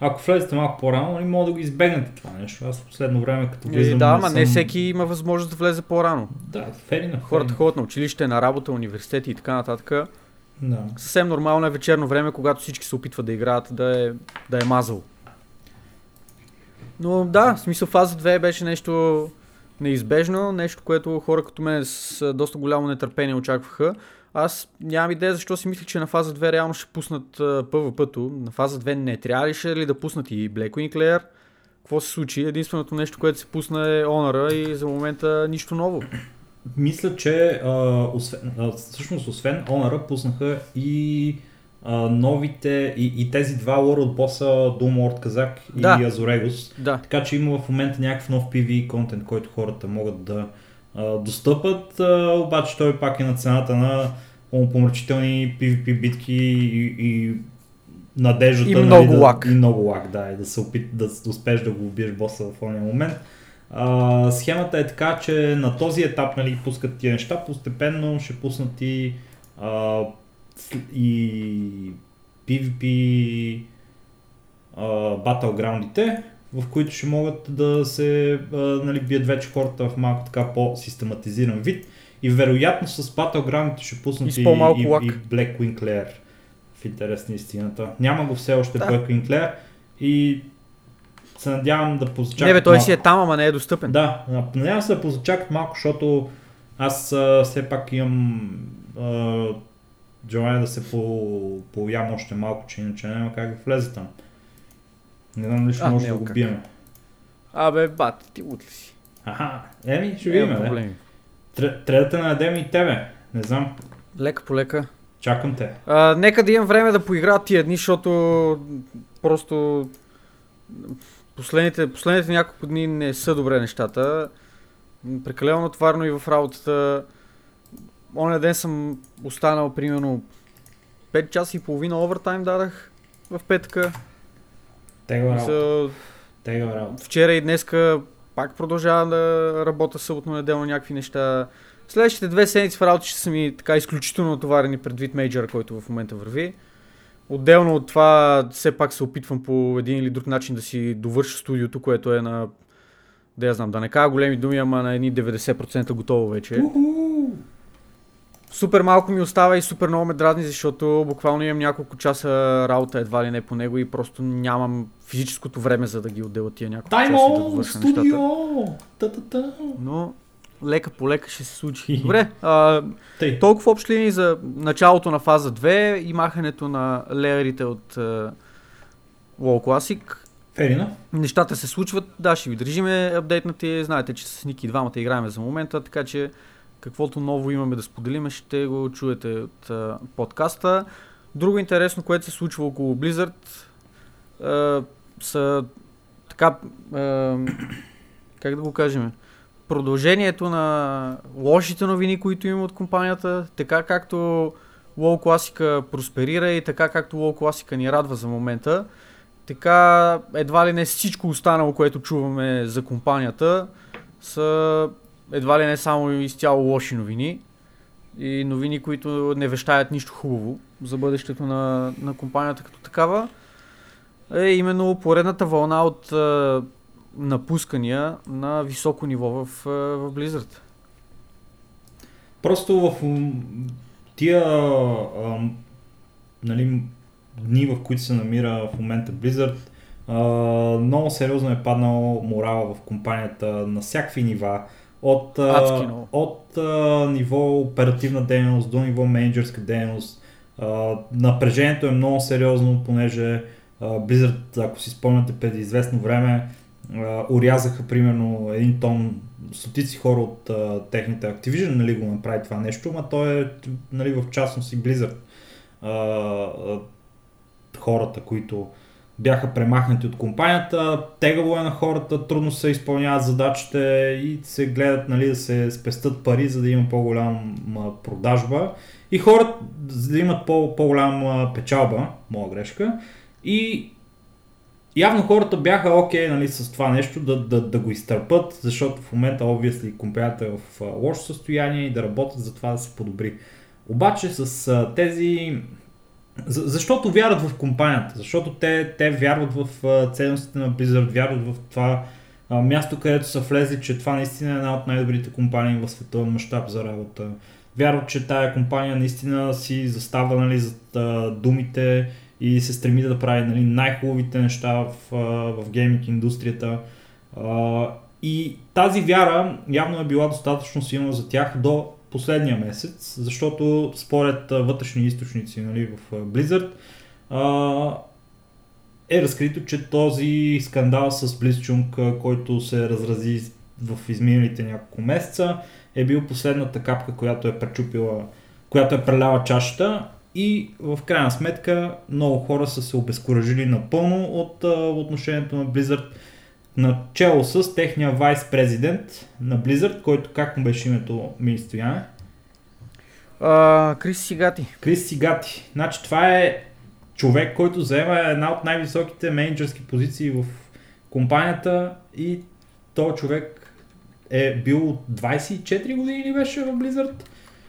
Ако влезете малко по-рано, нали, мога да го избегнете това нещо. Аз в последно време, като влизам... Да, ама съм... не всеки има възможност да влезе по-рано. Да, ферина. Хората ходят на училище, на работа, университети и така нататък. Да. Съвсем нормално е вечерно време, когато всички се опитват да играят, да е, да е мазал. Но да, в смисъл фаза 2 беше нещо неизбежно, нещо, което хора като мен с доста голямо нетърпение очакваха. Аз нямам идея защо си мислих, че на фаза 2 реално ще пуснат PvP-то. На фаза 2 не трябваше ли да пуснат и Black Layer? Какво се случи? Единственото нещо, което се пусна е Honor и за момента нищо ново. Мисля, че а, освен, а, всъщност освен Honor пуснаха и а, новите и, и тези два World боса Doomlord Казак и да. Азорегос. Да. Така че има в момента някакъв нов PV контент, който хората могат да а, достъпат, а, обаче той пак е на цената на помрачителни PvP битки и, и надеждата. И много нали, лак. Да, и много лак, да, и да се опит да успееш да го убиеш боса в този момент. А, схемата е така, че на този етап нали, пускат тия неща, постепенно ще пуснат и, а, и PvP а, батлграундите, в които ще могат да се а, нали, бият вече хората в малко така по-систематизиран вид. И вероятно с Battleground ще пуснат и, и, и, и Black Wing Lair в интерес на истината. Няма го все още да. Black Wing Lair и се надявам да позачакат Не бе, той малко. си е там, ама не е достъпен. Да, надявам се да позачакат малко, защото аз а, все пак имам а, желание да се по, поям още малко, че иначе няма как да влезе там. Не знам дали ще може да го бием. Абе, бат, ти ли си. Аха, еми, ще видим, Трябва да те надем и тебе. Не знам. Лека по лека. Чакам те. А, нека да имам време да поигра тия дни, защото просто последните, последните няколко дни не са добре нещата. Прекалено натварно и в работата. Оня ден съм останал примерно 5 часа и половина овертайм дадах в петъка. Тега работа. Тега работа. Вчера и днеска пак продължавам да работя съботно неделно някакви неща. Следващите две седмици в работа ще са ми така изключително натоварени предвид мейджора, който в момента върви. Отделно от това, все пак се опитвам по един или друг начин да си довърша студиото, което е на, да я знам, да не кажа големи думи, ама на едни 90% готово вече. Uh-huh. Супер малко ми остава и супер много ме дразни, защото буквално имам няколко часа работа едва ли не по него и просто нямам физическото време за да ги отделя тия няколко Таймо, часа да довърша студио! нещата. Но лека по лека ще се случи. Добре, а, Тъй. толкова общи линии за началото на фаза 2 и махането на леерите от uh, WoW Classic. Ферина. Нещата се случват, да, ще ви държиме апдейтнати, знаете, че с Ники двамата играем за момента, така че каквото ново имаме да споделиме, ще го чуете от uh, подкаста. Друго интересно, което се случва около Blizzard, uh, са така, uh, как да го кажем, продължението на лошите новини, които има от компанията, така както WoW класика просперира и така както WoW класика ни радва за момента, така едва ли не всичко останало, което чуваме за компанията, са едва ли не само изцяло лоши новини и новини, които не вещаят нищо хубаво за бъдещето на, на компанията като такава. Е именно поредната вълна от е, напускания на високо ниво в, е, в Blizzard. Просто в тия а, нали, дни, в които се намира в момента Blizzard, а, много сериозно е паднал морала в компанията на всякакви нива. От, а, от а, ниво оперативна дейност до ниво менеджерска дейност. А, напрежението е много сериозно, понеже а, Blizzard, ако си спомняте преди известно време, а, урязаха примерно един тон стотици хора от а, техните Activision, нали го направи това нещо, но той е нали, в частност и Blizzard. А, а, хората, които бяха премахнати от компанията, тегаво е на хората, трудно се изпълняват задачите и се гледат нали, да се спестат пари, за да има по-голяма продажба. И хората, за да имат по- по-голяма печалба, моя грешка. И явно хората бяха окей okay, нали, с това нещо да, да, да го изтърпат, защото в момента obviously компанията е в лошо състояние и да работят за това да се подобри. Обаче с тези за, защото вярват в компанията, защото те, те вярват в а, ценностите на Blizzard, вярват в това място, където са влезли, че това наистина е една от най-добрите компании в световен мащаб за работа. Вярват, че тая компания наистина си застава нали, зад думите и се стреми да прави нали, най-хубавите неща в, в гейминг индустрията. И тази вяра явно е била достатъчно силна за тях до последния месец, защото според вътрешни източници нали, в Blizzard е разкрито, че този скандал с Blizzchung, който се разрази в изминалите няколко месеца, е бил последната капка, която е пречупила, която е преляла чашата и в крайна сметка много хора са се обезкуражили напълно от отношението на Blizzard начало с техния вайс-президент на Blizzard, който как му беше името ми стояне? Крис Сигати. Крис Сигати. Значи това е човек, който заема една от най-високите менеджерски позиции в компанията и този човек е бил 24 години ли беше в Blizzard?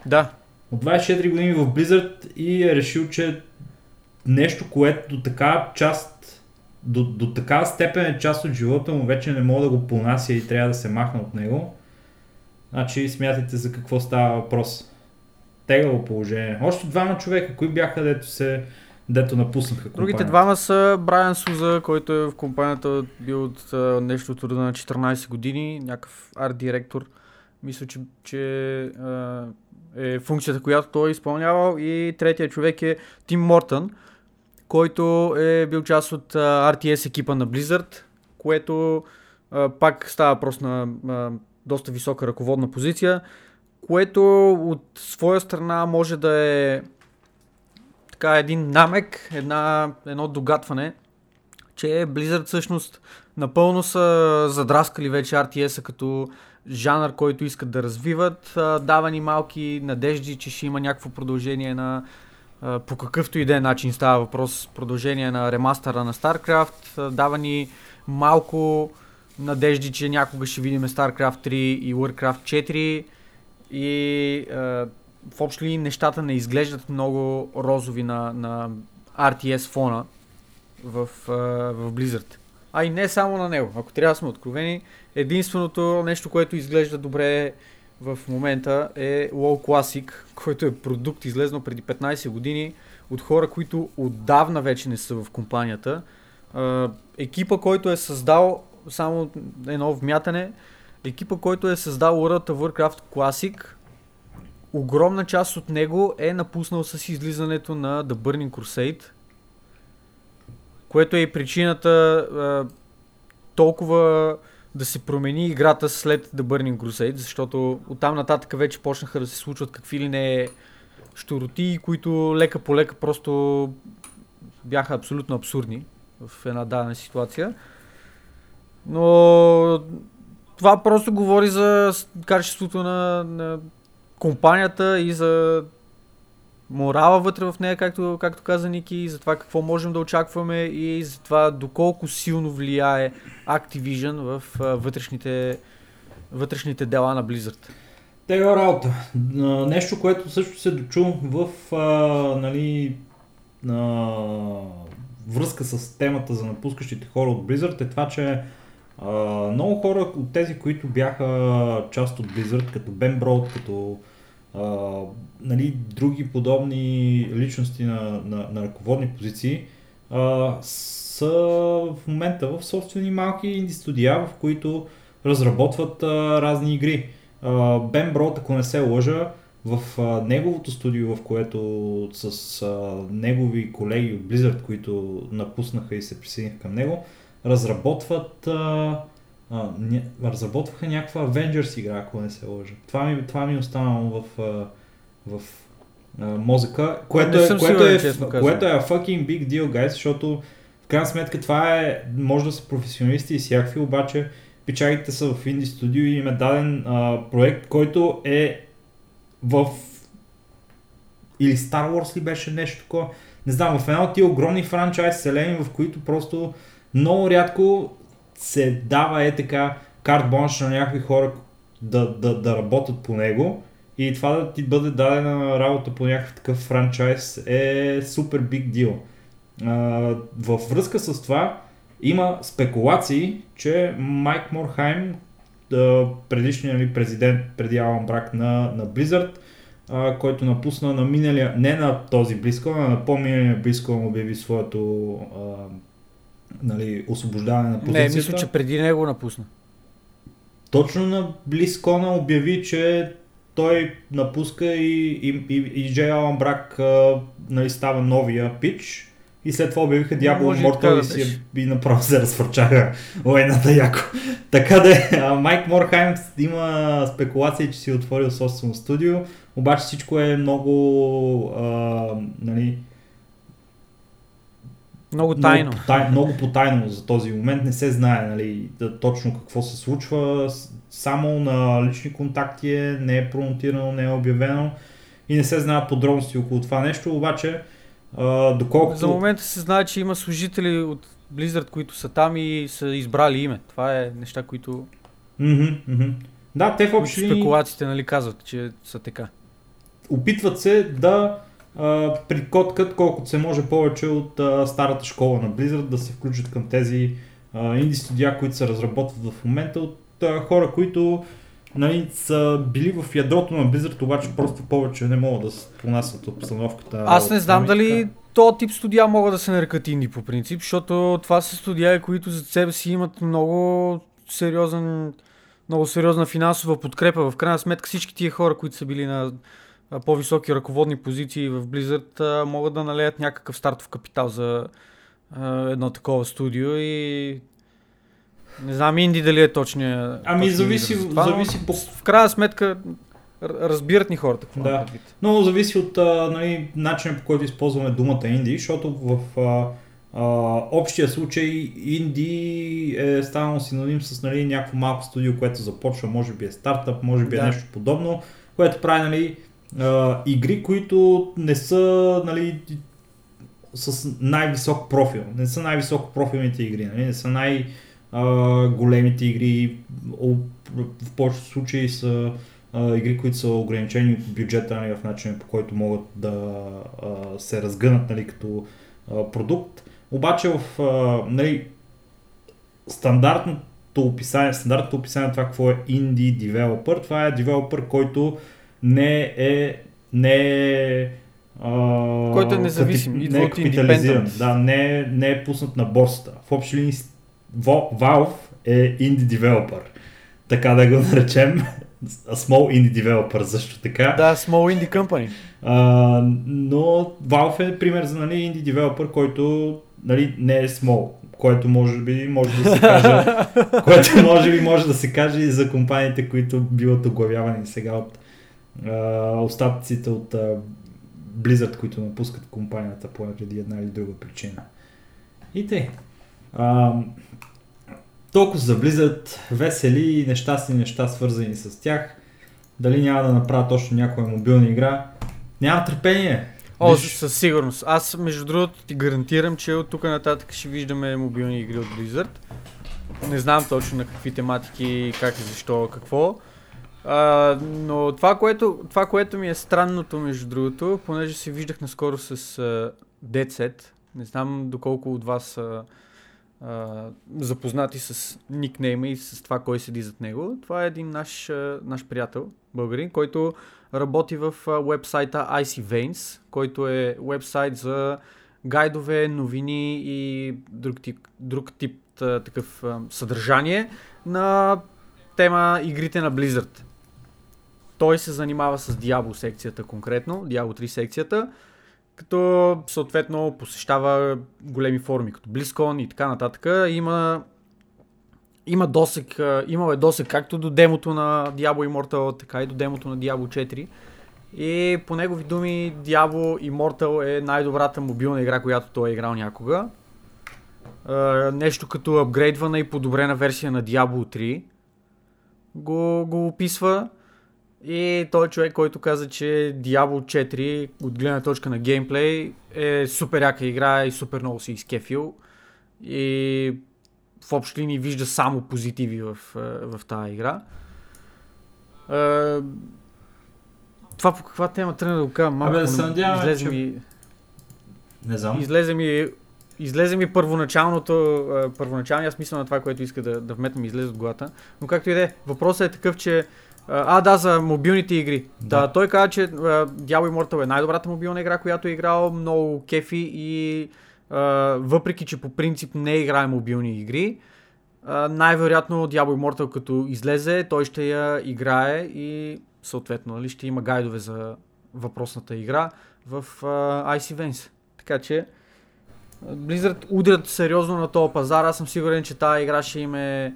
Да. От 24 години в Blizzard и е решил, че нещо, което до така част до, до такава степен е част от живота му, вече не мога да го понася и трябва да се махна от него. Значи смятайте за какво става въпрос. Тегаво положение. Още двама човека, кои бяха, дето се дето напуснаха компанията. Другите двама са Брайан Суза, който е в компанията бил от нещо от рода на 14 години, някакъв арт-директор. Мисля, че, че е функцията, която той е изпълнявал. И третия човек е Тим Мортън, който е бил част от uh, RTS екипа на Blizzard, което uh, пак става въпрос на uh, доста висока ръководна позиция, което от своя страна може да е така един намек, една, едно догатване, че Blizzard всъщност напълно са задраскали вече RTS-а като жанр, който искат да развиват. Дава ни малки надежди, че ще има някакво продължение на по какъвто и да е начин става въпрос, продължение на ремастъра на StarCraft, дава ни малко надежди, че някога ще видим StarCraft 3 и Warcraft 4 и в общи ли нещата не изглеждат много розови на, на RTS фона в, в Blizzard. А и не само на него. Ако трябва да сме откровени, единственото нещо, което изглежда добре в момента е WoW Classic, който е продукт излезнал преди 15 години от хора, които отдавна вече не са в компанията. екипа, който е създал само едно вмятане, екипа, който е създал World of Warcraft Classic, огромна част от него е напуснал с излизането на The Burning Crusade, което е и причината а, толкова да се промени играта след The Burning Crusade, защото оттам нататък вече почнаха да се случват какви ли не штороти, които лека по лека просто бяха абсолютно абсурдни в една дадена ситуация. Но това просто говори за качеството на, на компанията и за морала вътре в нея, както, както каза Ники, за това какво можем да очакваме и за това доколко силно влияе Activision в вътрешните, вътрешните дела на Blizzard. Тега работа. Нещо, което също се дочу в а, нали, а, връзка с темата за напускащите хора от Blizzard е това, че а, много хора от тези, които бяха част от Blizzard, като Ben Broad, като а, нали, други подобни личности на, на, на ръководни позиции, а, са в момента в собствени малки инди студия, в които разработват а, разни игри. Бен Брод, ако не се лъжа, в а, неговото студио, в което с а, негови колеги от Blizzard, които напуснаха и се присъединиха към него, разработват а, а, ня, разработваха някаква Avengers игра, ако не се лъжа. Това ми, това ми е останало в, в а, мозъка, което, е, което, е, което е fucking big deal, guys, защото в крайна сметка това е, може да са професионалисти и всякакви, обаче печагите са в инди студио и им е даден а, проект, който е в или Star Wars ли беше нещо такова, не знам, в една от тия огромни франчайз селени, в които просто много рядко се дава е така карт на някакви хора да, да, да работят по него и това да ти бъде дадена работа по някакъв такъв франчайз е супер биг дил. Във връзка с това има спекулации, че Майк Морхайм, предишният нали, президент преди Алан Брак на, на Blizzard, а, който напусна на миналия, не на този близко, а на по-миналия близко обяви своето а, нали, освобождаване на позицията. Не, мисля, че преди него напусна. Точно на Близкона обяви, че той напуска и, и, и, и Джей Алан Брак нали, става новия пич и след това обявиха Diablo Immortal и, си, и направо се разфърчаха войната яко. така да Майк Морхайм има спекулации, че си е отворил собствено студио, обаче всичко е много а, нали, много тайно. Много, тай, много потайно за този момент. Не се знае нали, да, точно какво се случва. Само на лични контакти е, не е промонтирано, не е обявено и не се знаят подробности около това нещо, обаче а, доколкото... За момента се знае, че има служители от Blizzard, които са там и са избрали име. Това е неща, които... Mm-hmm, mm-hmm. Да, те в общи Спекулациите, нали, казват, че са така. Опитват се да прикоткат колкото се може повече от а, старата школа на Blizzard да се включат към тези а, инди студия, които се разработват в момента от а, хора, които нали, са били в ядрото на Blizzard, обаче просто повече не могат да се понасят обстановката. Аз не знам дали то тип студия могат да се нарекат инди по принцип, защото това са студия, които за себе си имат много сериозен, много сериозна финансова подкрепа. В крайна сметка всички тия хора, които са били на по-високи ръководни позиции в Blizzard могат да налеят някакъв стартов капитал за едно такова студио и не знам Инди дали е точния. Ами зависи, това, зависи по... В крайна сметка разбират ни хората. Да, много зависи от нали, начина по който използваме думата инди, защото в а, а, общия случай инди е станало синоним с нали, някакво малко студио, което започва, може би е стартъп, може би е да. нещо подобно, което прави нали, а, игри, които не са нали, с най-висок профил. Не са най-високо профилните игри, нали? не са най-големите игри. В повечето случаи са игри, които са ограничени от бюджета нали, в начина по който могат да се разгънат нали, като продукт. Обаче в нали, стандартното описание, стандартното описание на това какво е инди девелопър, това е девелопър, който не е, не е а, който е независим, капи, не е капитализиран, да, не, е, не е пуснат на борсата. В общи линии Valve е инди девелопър. така да го наречем. Small indie developer също така. Да, small indie company. А, но Valve е пример за нали, инди девелопър, който нали, не е small, което може би може да се каже, което може би може да се каже и за компаниите, които биват оглавявани сега от а, остатъците от а, Blizzard, които напускат компанията по една или друга причина. И те. А, толкова за Blizzard, весели и нещастни неща свързани с тях. Дали няма да направят точно някоя мобилна игра. Нямам търпение. О, Виж, със сигурност. Аз, между другото, ти гарантирам, че от тук нататък ще виждаме мобилни игри от Blizzard. Не знам точно на какви тематики, как и защо, какво. Но това което, това, което ми е странното, между другото, понеже се виждах наскоро с uh, Dead не знам доколко от вас са uh, запознати с никнейма и с това кой седи зад него. Това е един наш, uh, наш приятел, българин, който работи в вебсайта Icy Veins, който е вебсайт за гайдове, новини и друг тип, друг тип такъв съдържание на тема игрите на Blizzard. Той се занимава с Diablo секцията конкретно, Diablo 3 секцията, като съответно посещава големи форуми, като BlizzCon и така нататък. Има има досек, имал е досек както до демото на Diablo Immortal, така и до демото на Diablo 4. И по негови думи Diablo Immortal е най-добрата мобилна игра, която той е играл някога. нещо като апгрейдвана и подобрена версия на Diablo 3 го, го описва. И той е човек, който каза, че Diablo 4 от гледна точка на геймплей е супер яка игра и супер много си изкефил. И в общи линии вижда само позитиви в, в тази игра. Това по каква тема тръгна да го кажа? Малко, Абе, да надяваме, излезе че... ми... Не знам. Излезе ми, излезе ми първоначалното, първоначалният смисъл на това, което иска да, да вметна ми излезе от главата. Но както и да е, въпросът е такъв, че а, да, за мобилните игри. Да. да той каза, че Diablo Immortal е най-добрата мобилна игра, която е играл, много кефи и въпреки че по принцип не играе мобилни игри, най-вероятно Diablo Immortal като излезе, той ще я играе и съответно нали, ще има гайдове за въпросната игра в uh, Icy Vents. Така че Blizzard удрят сериозно на този пазар. Аз съм сигурен, че тази игра ще има е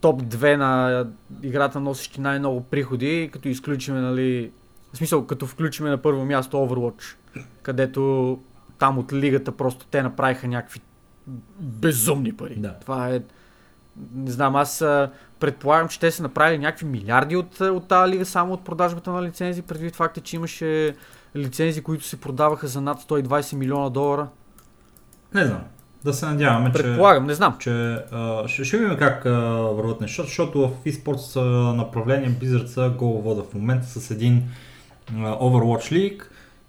топ 2 на играта носещи най-много приходи, като изключиме, нали, в смисъл, като включиме на първо място Overwatch, където там от лигата просто те направиха някакви безумни пари. Да. Това е... Не знам, аз предполагам, че те са направили някакви милиарди от, от тази лига само от продажбата на лицензи, предвид факта, че имаше лицензи, които се продаваха за над 120 милиона долара. Не знам. Да се надяваме, Предполагам, че, не знам. че а, ще, ще видим как а, върват нещата, защото в eSports направление Blizzard са го вода в момента с един а, Overwatch League,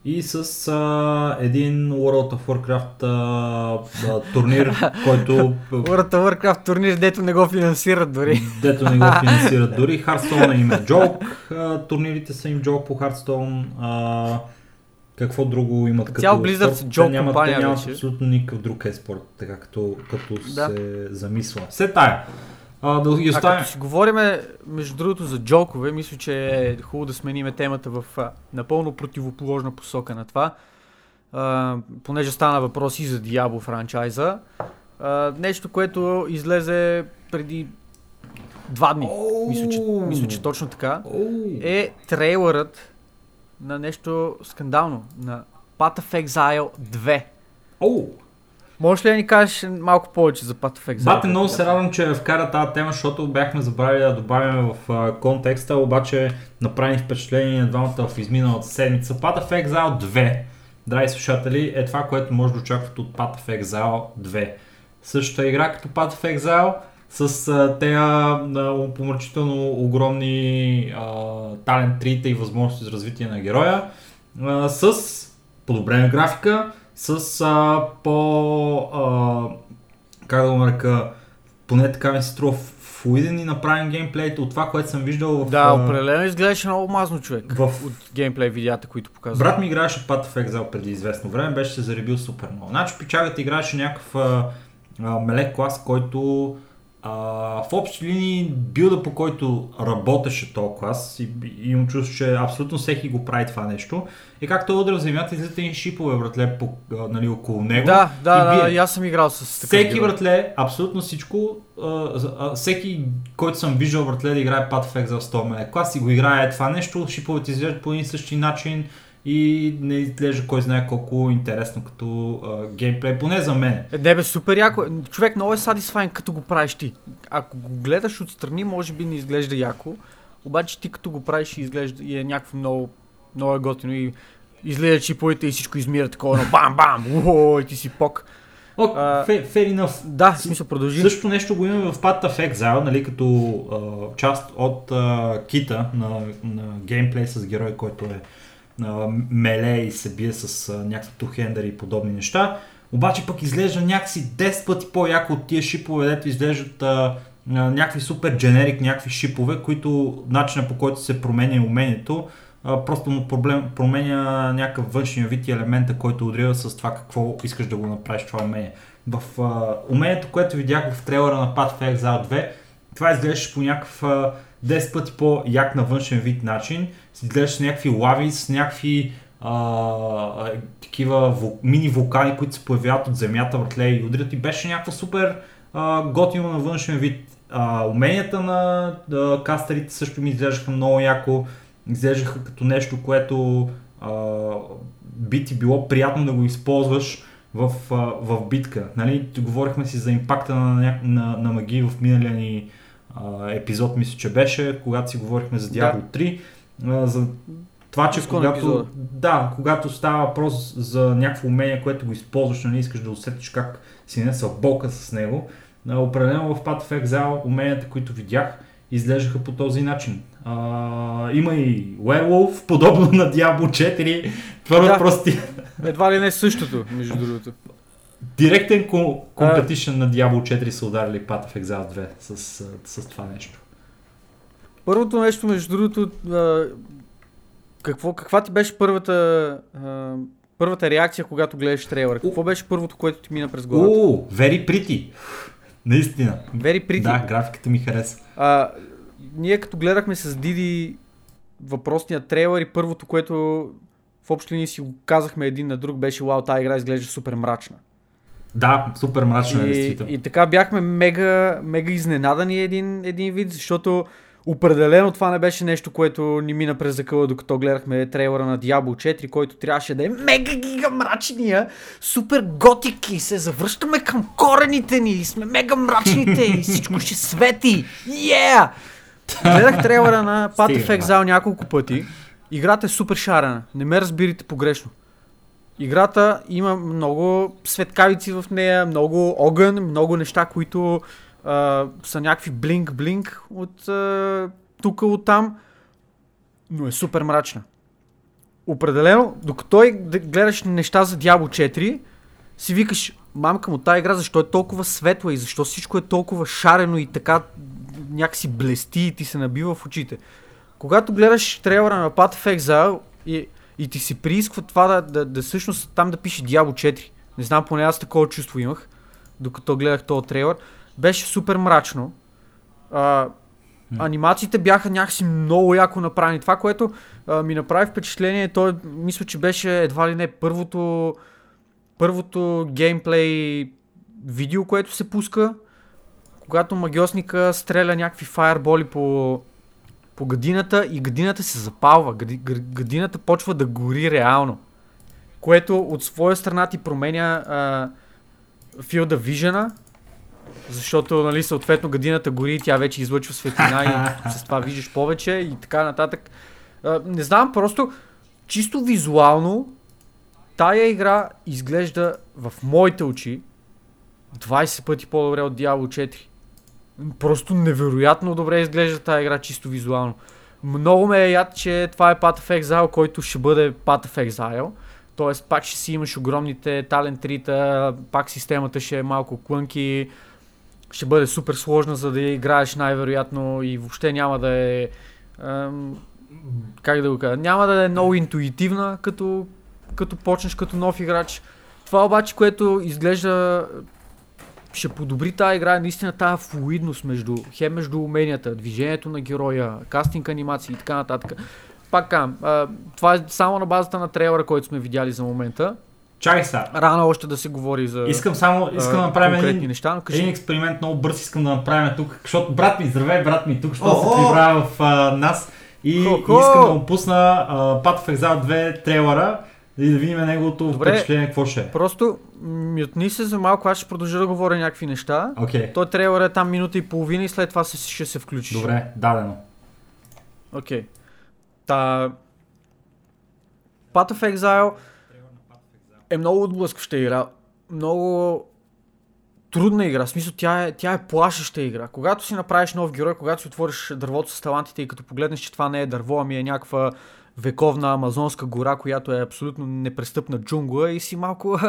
и с а, един World of Warcraft а, а, турнир, който... World of Warcraft турнир, дето не го финансират дори. Дето не го финансират дори. Hearthstone има джок, а, турнирите са им джок по Hearthstone. А, какво друго имат като Цял Blizzard с джок нямат, компания те нямат абсолютно никакъв друг еспорт, така като, като да. се замисва. Все тая. А, да ги оставим. А като си говориме, между другото, за джокове, мисля, че е хубаво да смениме темата в напълно противоположна посока на това. А, понеже стана въпрос и за Diablo франчайза. А, нещо, което излезе преди два дни, oh. мисля, че, мисля, че точно така, oh. е трейлърът на нещо скандално, на Path of Exile 2. Oh. Можеш ли да ни кажеш малко повече за Path of Exile? Бате, много се радвам, че вкара тази тема, защото бяхме забравили да добавим в контекста, обаче направи впечатление на двамата в изминалата седмица. Path of Exile 2, драги слушатели, е това, което може да очаквате от Path of Exile 2. Същата игра като Path of Exile, с тея uh, помърчително огромни uh, талент трита и възможности за развитие на героя, uh, с подобрена графика, с а, по, а, как да го нарека, поне така ми се струва флуиден и направен геймплей от това, което съм виждал в... Да, определено изглеждаше много мазно човек в... от геймплей видеята, които показва. Брат ми играеше Path of Exile преди известно време, беше се заребил супер много. Значи пичагата играеше някакъв а, а, мелек клас, който А, в общи линии билда по който работеше този клас и, и имам чувство, че абсолютно всеки го прави това нещо. И както удря в земята, излизат и шипове, братле, по, а, нали, около него. Да, да, и да, бие. и аз съм играл с такъв Всеки, герой. братле, абсолютно всичко, а, а, всеки, който съм виждал, братле, да играе Path of Exile 100 мене клас и го играе това нещо, шиповете изглеждат по един същи начин и не изглежда кой знае колко интересно като а, геймплей, поне за мен. Е, не бе, супер яко. Човек много е satisfying като го правиш ти. Ако го гледаш отстрани, може би не изглежда яко, обаче ти като го правиш и изглежда и е някакво много, много е готино и излиза чиповете и всичко измира такова, но бам, бам, уо, и ти си пок. О, А, fair, fair enough. Да, в смисъл продължи. Също нещо го имаме в Path of Exile, нали, като а, част от а, кита на, на геймплей с герой, който е меле и се бие с някакви тухендери и подобни неща. Обаче пък изглежда някакси 10 пъти по-яко от тия шипове, дето изглеждат а, някакви супер дженерик, някакви шипове, които начина по който се променя умението, а, просто му проблем, променя някакъв външния вид и елемента, който отрива с това какво искаш да го направиш това умение. В а, умението, което видях в трейлера на Path of Exile 2, това изглеждаше по някакъв 10 пъти по-як на външен вид начин. Изглеждаше с някакви лави, с някакви а, такива вул, мини вулкани, които се появяват от земята, въртле и удрят и беше някакво супер а, готино на външен вид. А, уменията на а, кастерите също ми изглеждаха много яко, изглеждаха като нещо, което а, би ти било приятно да го използваш в, в битка. Нали? Говорихме си за импакта на, на, на магии в миналия ни а, епизод, мисля, че беше, когато си говорихме за Diablo 3. А, за това, че когато, епизода. да, когато става въпрос за някакво умение, което го използваш, нали, искаш да усетиш как си не са болка с него, определено в Path of Exile уменията, които видях, изглеждаха по този начин. А, има и Werewolf, подобно на Diablo 4. Това Да. да. просто Едва ли не същото, между другото. Директен компетишън на Diablo 4 са ударили Path of Exile 2 с, с, с това нещо. Първото нещо, между другото, а, какво, каква ти беше първата, а, първата реакция, когато гледаш трейлера? Какво беше първото, което ти мина през главата? О, very pretty. Наистина. Very pretty. Да, графиката ми хареса. А, ние като гледахме с Диди въпросния трейлер и първото, което в общи линии си го казахме един на друг, беше вау, тази игра изглежда супер мрачна. Да, супер мрачно е, действително. и така бяхме мега, мега изненадани един, един вид, защото определено това не беше нещо, което ни мина през закъла, докато гледахме трейлера на Diablo 4, който трябваше да е мега гига мрачния, супер готик и се завръщаме към корените ни, сме мега мрачните и всичко ще свети. Yeah! Гледах трейлера на Path of Exile няколко пъти. Играта е супер шарена. Не ме разбирайте погрешно. Играта има много светкавици в нея, много огън, много неща, които а, са някакви блинк-блинк от а, тук, от там, но е супер мрачна. Определено, докато да гледаш неща за Diablo 4, си викаш, мамка му, тази игра защо е толкова светла и защо всичко е толкова шарено и така някакси блести и ти се набива в очите. Когато гледаш трейлера на Path of Exile и, и ти си приисква това да, да, да всъщност там да пише Diablo 4. Не знам, поне аз такова чувство имах, докато гледах този трейлер. Беше супер мрачно. А, анимациите бяха някакси много яко направени. Това, което а, ми направи впечатление, то е, мисля, че беше едва ли не първото, първото геймплей видео, което се пуска, когато магиосника стреля някакви фаерболи по, по гадината и гадината се запалва. Гади, г- гадината почва да гори реално. Което от своя страна ти променя а, филда вижена, защото, нали, съответно гадината гори и тя вече излъчва светлина и с това виждаш повече и така нататък. А, не знам, просто чисто визуално тая игра изглежда в моите очи 20 пъти по-добре от Diablo 4. Просто невероятно добре изглежда тази игра чисто визуално. Много ме е яд, че това е Path of Exile, който ще бъде Path of Exile. Тоест пак ще си имаш огромните талент трита, пак системата ще е малко клънки, ще бъде супер сложна, за да играеш най-вероятно и въобще няма да е... Ем, как да го кажа? Няма да е много интуитивна, като, като почнеш като нов играч. Това обаче, което изглежда ще подобри тази игра, наистина тази флуидност между, хем между уменията, движението на героя, кастинг анимации и така нататък. Пак кам, това е само на базата на трейлера, който сме видяли за момента. Чакай сега. Рано още да се говори за Искам само, искам да направим един, неща, но кажи. един експеримент много бърз, искам да направим тук, защото брат ми, здравей брат ми, тук О, се о! прибра в а, нас и Хо-хо! искам да му пусна а, Path of Exile 2 трейлера и да видим неговото Добре. впечатление какво ще е. Просто мютни се за малко, аз ще продължа да говоря някакви неща. Окей, Той трейлер е там минута и половина и след това се, ще се включиш. добре, дадено. Окей. Та... Path of Exile е много отблъскваща игра. Много трудна игра. В смисъл, тя е, тя е плашеща игра. Когато си направиш нов герой, когато си отвориш дървото с талантите и като погледнеш, че това не е дърво, ами е някаква вековна амазонска гора, която е абсолютно непрестъпна джунгла и си малко...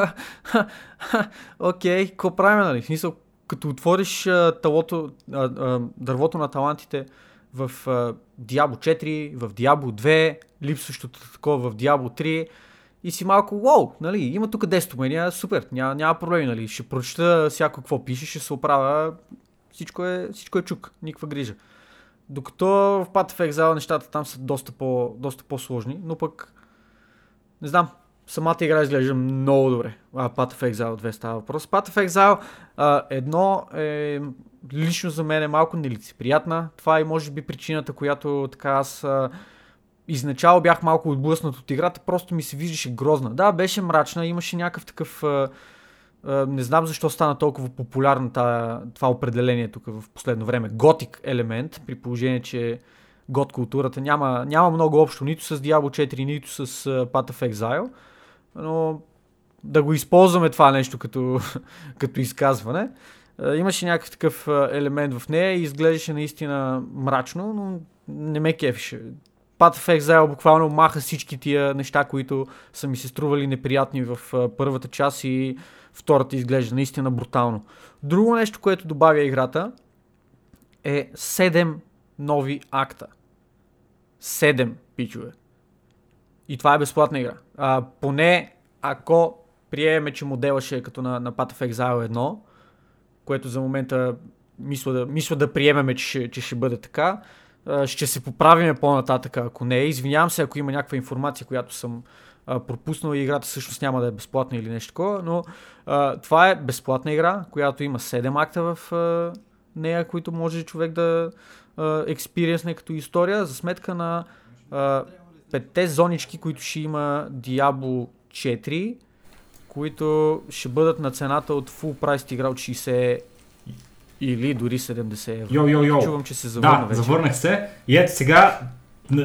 Окей, какво правим, нали? Смисъл, като отвориш а, талото, а, а, дървото на талантите в а, Diablo 4, в Diablo 2, липсващото такова в Diablo 3 и си малко, уау, нали, има тук 10 умения, супер, няма, няма проблеми, нали, ще прочета всяко какво пише, ще се оправя, всичко е, всичко е чук, никаква грижа. Докато в Path of Exile нещата там са доста, по, доста по-сложни, но пък, не знам, самата игра изглежда много добре. А, Path of Exile 2 става въпрос. Path of Exile а, едно е лично за мен е малко нелицеприятна. Това е може би причината, която така аз а, изначало бях малко отблъснат от играта, просто ми се виждаше грозна. Да, беше мрачна, имаше някакъв такъв... А, не знам защо стана толкова популярна тая, това определение тук в последно време. Готик елемент, при положение, че гот културата няма, няма много общо нито с Diablo 4, нито с uh, Path of Exile, но да го използваме това нещо като, като изказване. Имаше някакъв такъв елемент в нея и изглеждаше наистина мрачно, но не ме кефише. Path of Exile буквално маха всички тия неща, които са ми се стрували неприятни в първата част и втората изглежда наистина брутално. Друго нещо, което добавя играта е 7 нови акта. 7 пичове. И това е безплатна игра. А, поне ако приемеме, че модела ще е като на, на Path of Exile 1, което за момента мисля да, мисля да приемеме, че ще, че ще бъде така, ще се поправиме по-нататък, ако не. Извинявам се, ако има някаква информация, която съм а, пропуснал и играта всъщност няма да е безплатна или нещо такова, но а, това е безплатна игра, която има 7 акта в а, нея, които може човек да експириенсне като история, за сметка на а, петте зонички, които ще има Diablo 4, които ще бъдат на цената от full price игра от 60 или дори 70 евро. Йо, йо, йо. Чувам, че се завърна Да, вече. завърнах се. И ето сега,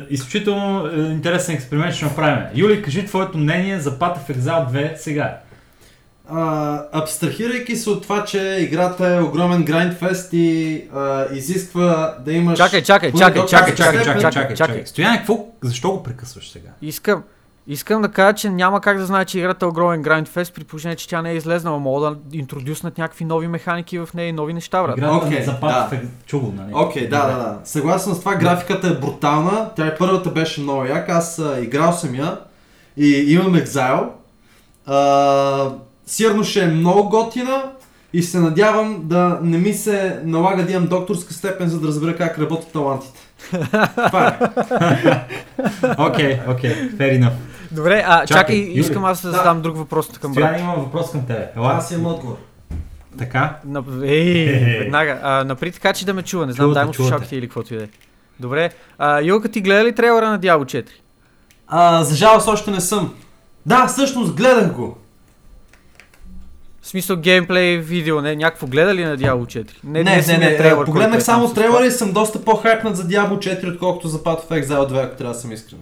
изключително е, интересен експеримент ще направим. Юли, кажи твоето мнение за Path of Exile 2 сега. А, абстрахирайки се от това, че играта е огромен грайндфест и а, изисква да имаш... Чакай, чакай, чакай, чакай, чакай, степен- чакай, чакай, чакай. Стояне, какво? Защо го прекъсваш сега? Искам, искам да кажа, че няма как да знае, че играта е огромен Grindfest, при положение, че тя не е излезнала. Мога да интродюснат някакви нови механики в нея и нови неща, брат. Играта Окей, не за Path да. of Exile. Чу го, нали? Окей, да, да, да. Съгласен с това, графиката е брутална. Тя и първата беше много як. Аз а, играл съм я и имам Exile. А, сигурно ще е много готина и се надявам да не ми се налага да имам докторска степен, за да разбера как работят талантите. Това е. Окей, окей, fair enough. Добре, а Чакай, чакай, Юли. искам аз да Да. задам друг въпрос към брат. Стояне, имам въпрос към тебе. Ела, Аз имам отговор. така. На... Ей, Е-е. веднага. А, напри така, че да ме чува. Не знам, Чувате, дай му слушалките или каквото и да е. Добре. А, Юлка, ти гледа ли трейлера на Diablo 4? А, за жалост още не съм. Да, всъщност гледах го. В смисъл геймплей, видео, не, някакво гледа ли на Diablo 4? Не, не, не, самия не, трейлър, не погледнах е само трейлера и съм доста по-хайпнат за Diablo 4, отколкото за Path of Exile 2, ако трябва да съм искрен.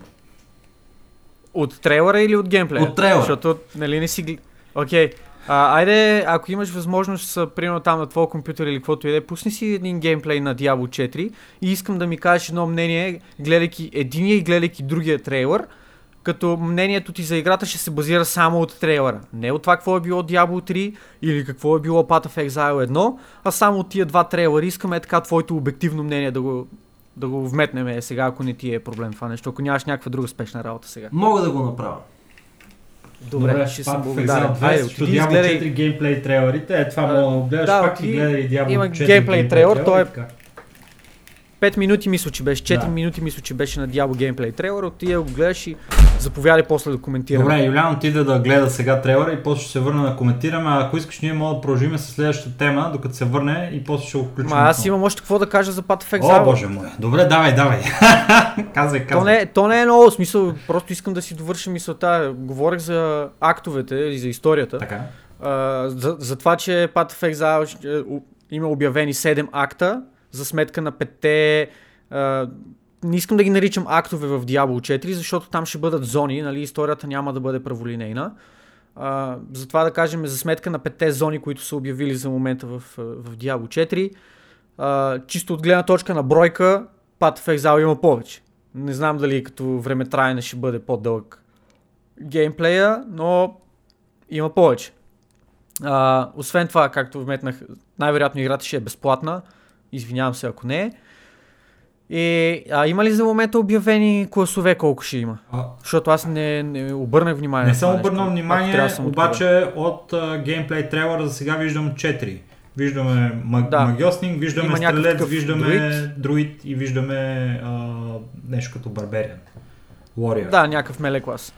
От трейлера или от геймплея? От трейлера. Защото, нали не си... Окей. А, айде, ако имаш възможност, примерно там на твоя компютър или каквото и да е, пусни си един геймплей на Diablo 4 и искам да ми кажеш едно мнение, гледайки единия и гледайки другия трейлър, като мнението ти за играта ще се базира само от трейлера. Не от това какво е било Diablo 3 или какво е било Path of Exile 1, а само от тия два трейлера. Искаме така твоето обективно мнение да го, да го вметнем е, сега, ако не ти е проблем това нещо, ако нямаш някаква друга спешна работа сега. Мога да го направя. Добре, ще съм благодарен. Exile 2 Айде, отиди, изгледай. 4 геймплей трейлерите. Е, това мога да гледаш да, пак и отиди. гледай Diablo Има 4 геймплей трейлер, той е-. 5 минути мисля, че беше. 4 Да. минути мисля, че беше на Diablo геймплей трейлер. Отида го гледаш и заповядай после да коментираме. Добре, Юлян отиде да гледа сега трейлера и после ще се върне да коментираме. А ако искаш, ние мога да продължим с следващата тема, докато се върне и после ще го включим. Ма аз имам още какво да кажа за Path of О, Exile. боже мой. Добре, давай, давай. казвай, То казвай. не, то не е много смисъл, просто искам да си довърша мисълта. Говорех за актовете и за историята. Така. А, за, за това, че Path of Exile у- има обявени 7 акта за сметка на 5 не искам да ги наричам актове в Diablo 4, защото там ще бъдат зони, нали, историята няма да бъде праволинейна. А, затова да кажем за сметка на 5 зони, които са обявили за момента в, в Diablo 4. А, чисто от гледна точка на бройка, Path of Exile има повече. Не знам дали като време траене ще бъде по-дълъг геймплея, но има повече. А, освен това, както вметнах, най-вероятно играта ще е безплатна. Извинявам се ако не е. И а, има ли за момента обявени класове колко ще има? А, Защото аз не, не обърнах внимание. Не съм нещо, обърнал внимание, да съм обаче от а, геймплей трейлера за сега виждам 4. Виждаме маг, Да. магиосник, виждаме Има някакъв стрелец, такъв виждаме друид. друид. и виждаме а, нещо като барбериан. Warrior. Да, някакъв меле клас.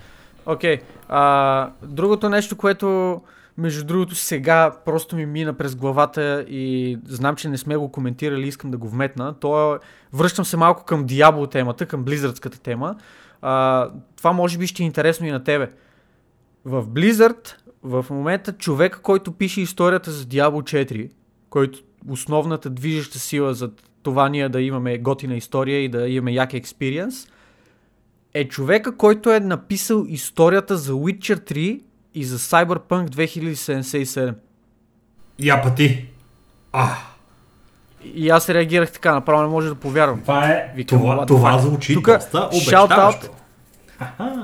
Окей. А, другото нещо, което между другото сега просто ми мина през главата и знам, че не сме го коментирали, искам да го вметна. То е, връщам се малко към Diablo темата, към Blizzardската тема. А, това може би ще е интересно и на тебе. В Blizzard в момента човека, който пише историята за Diablo 4, който основната движеща сила за това ние да имаме готина история и да имаме як експириенс, е човека, който е написал историята за Witcher 3 и за Cyberpunk 2077. Я пъти. А, И аз реагирах така, направо не може да повярвам. това е, Викам, това, the това fuck? звучи Тука, доста обещаващо.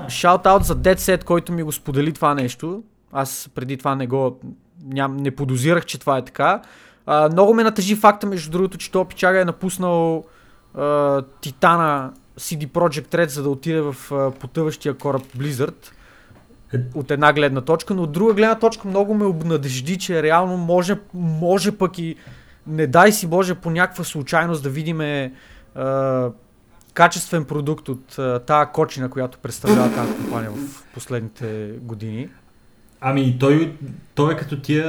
Шаут-аут за Dead Set, който ми го сподели това нещо. Аз преди това не го... Ням, не подозирах, че това е така. А, много ме натъжи факта, между другото, че този пичага е напуснал а, Титана CD Projekt Red, за да отиде в а, потъващия кораб Blizzard. Е. От една гледна точка, но от друга гледна точка много ме обнадежди, че реално може, може пък и не дай си Боже по някаква случайност да видиме а, качествен продукт от а, тая кочина, която представлява тази компания в последните години. Ами той, той е като тия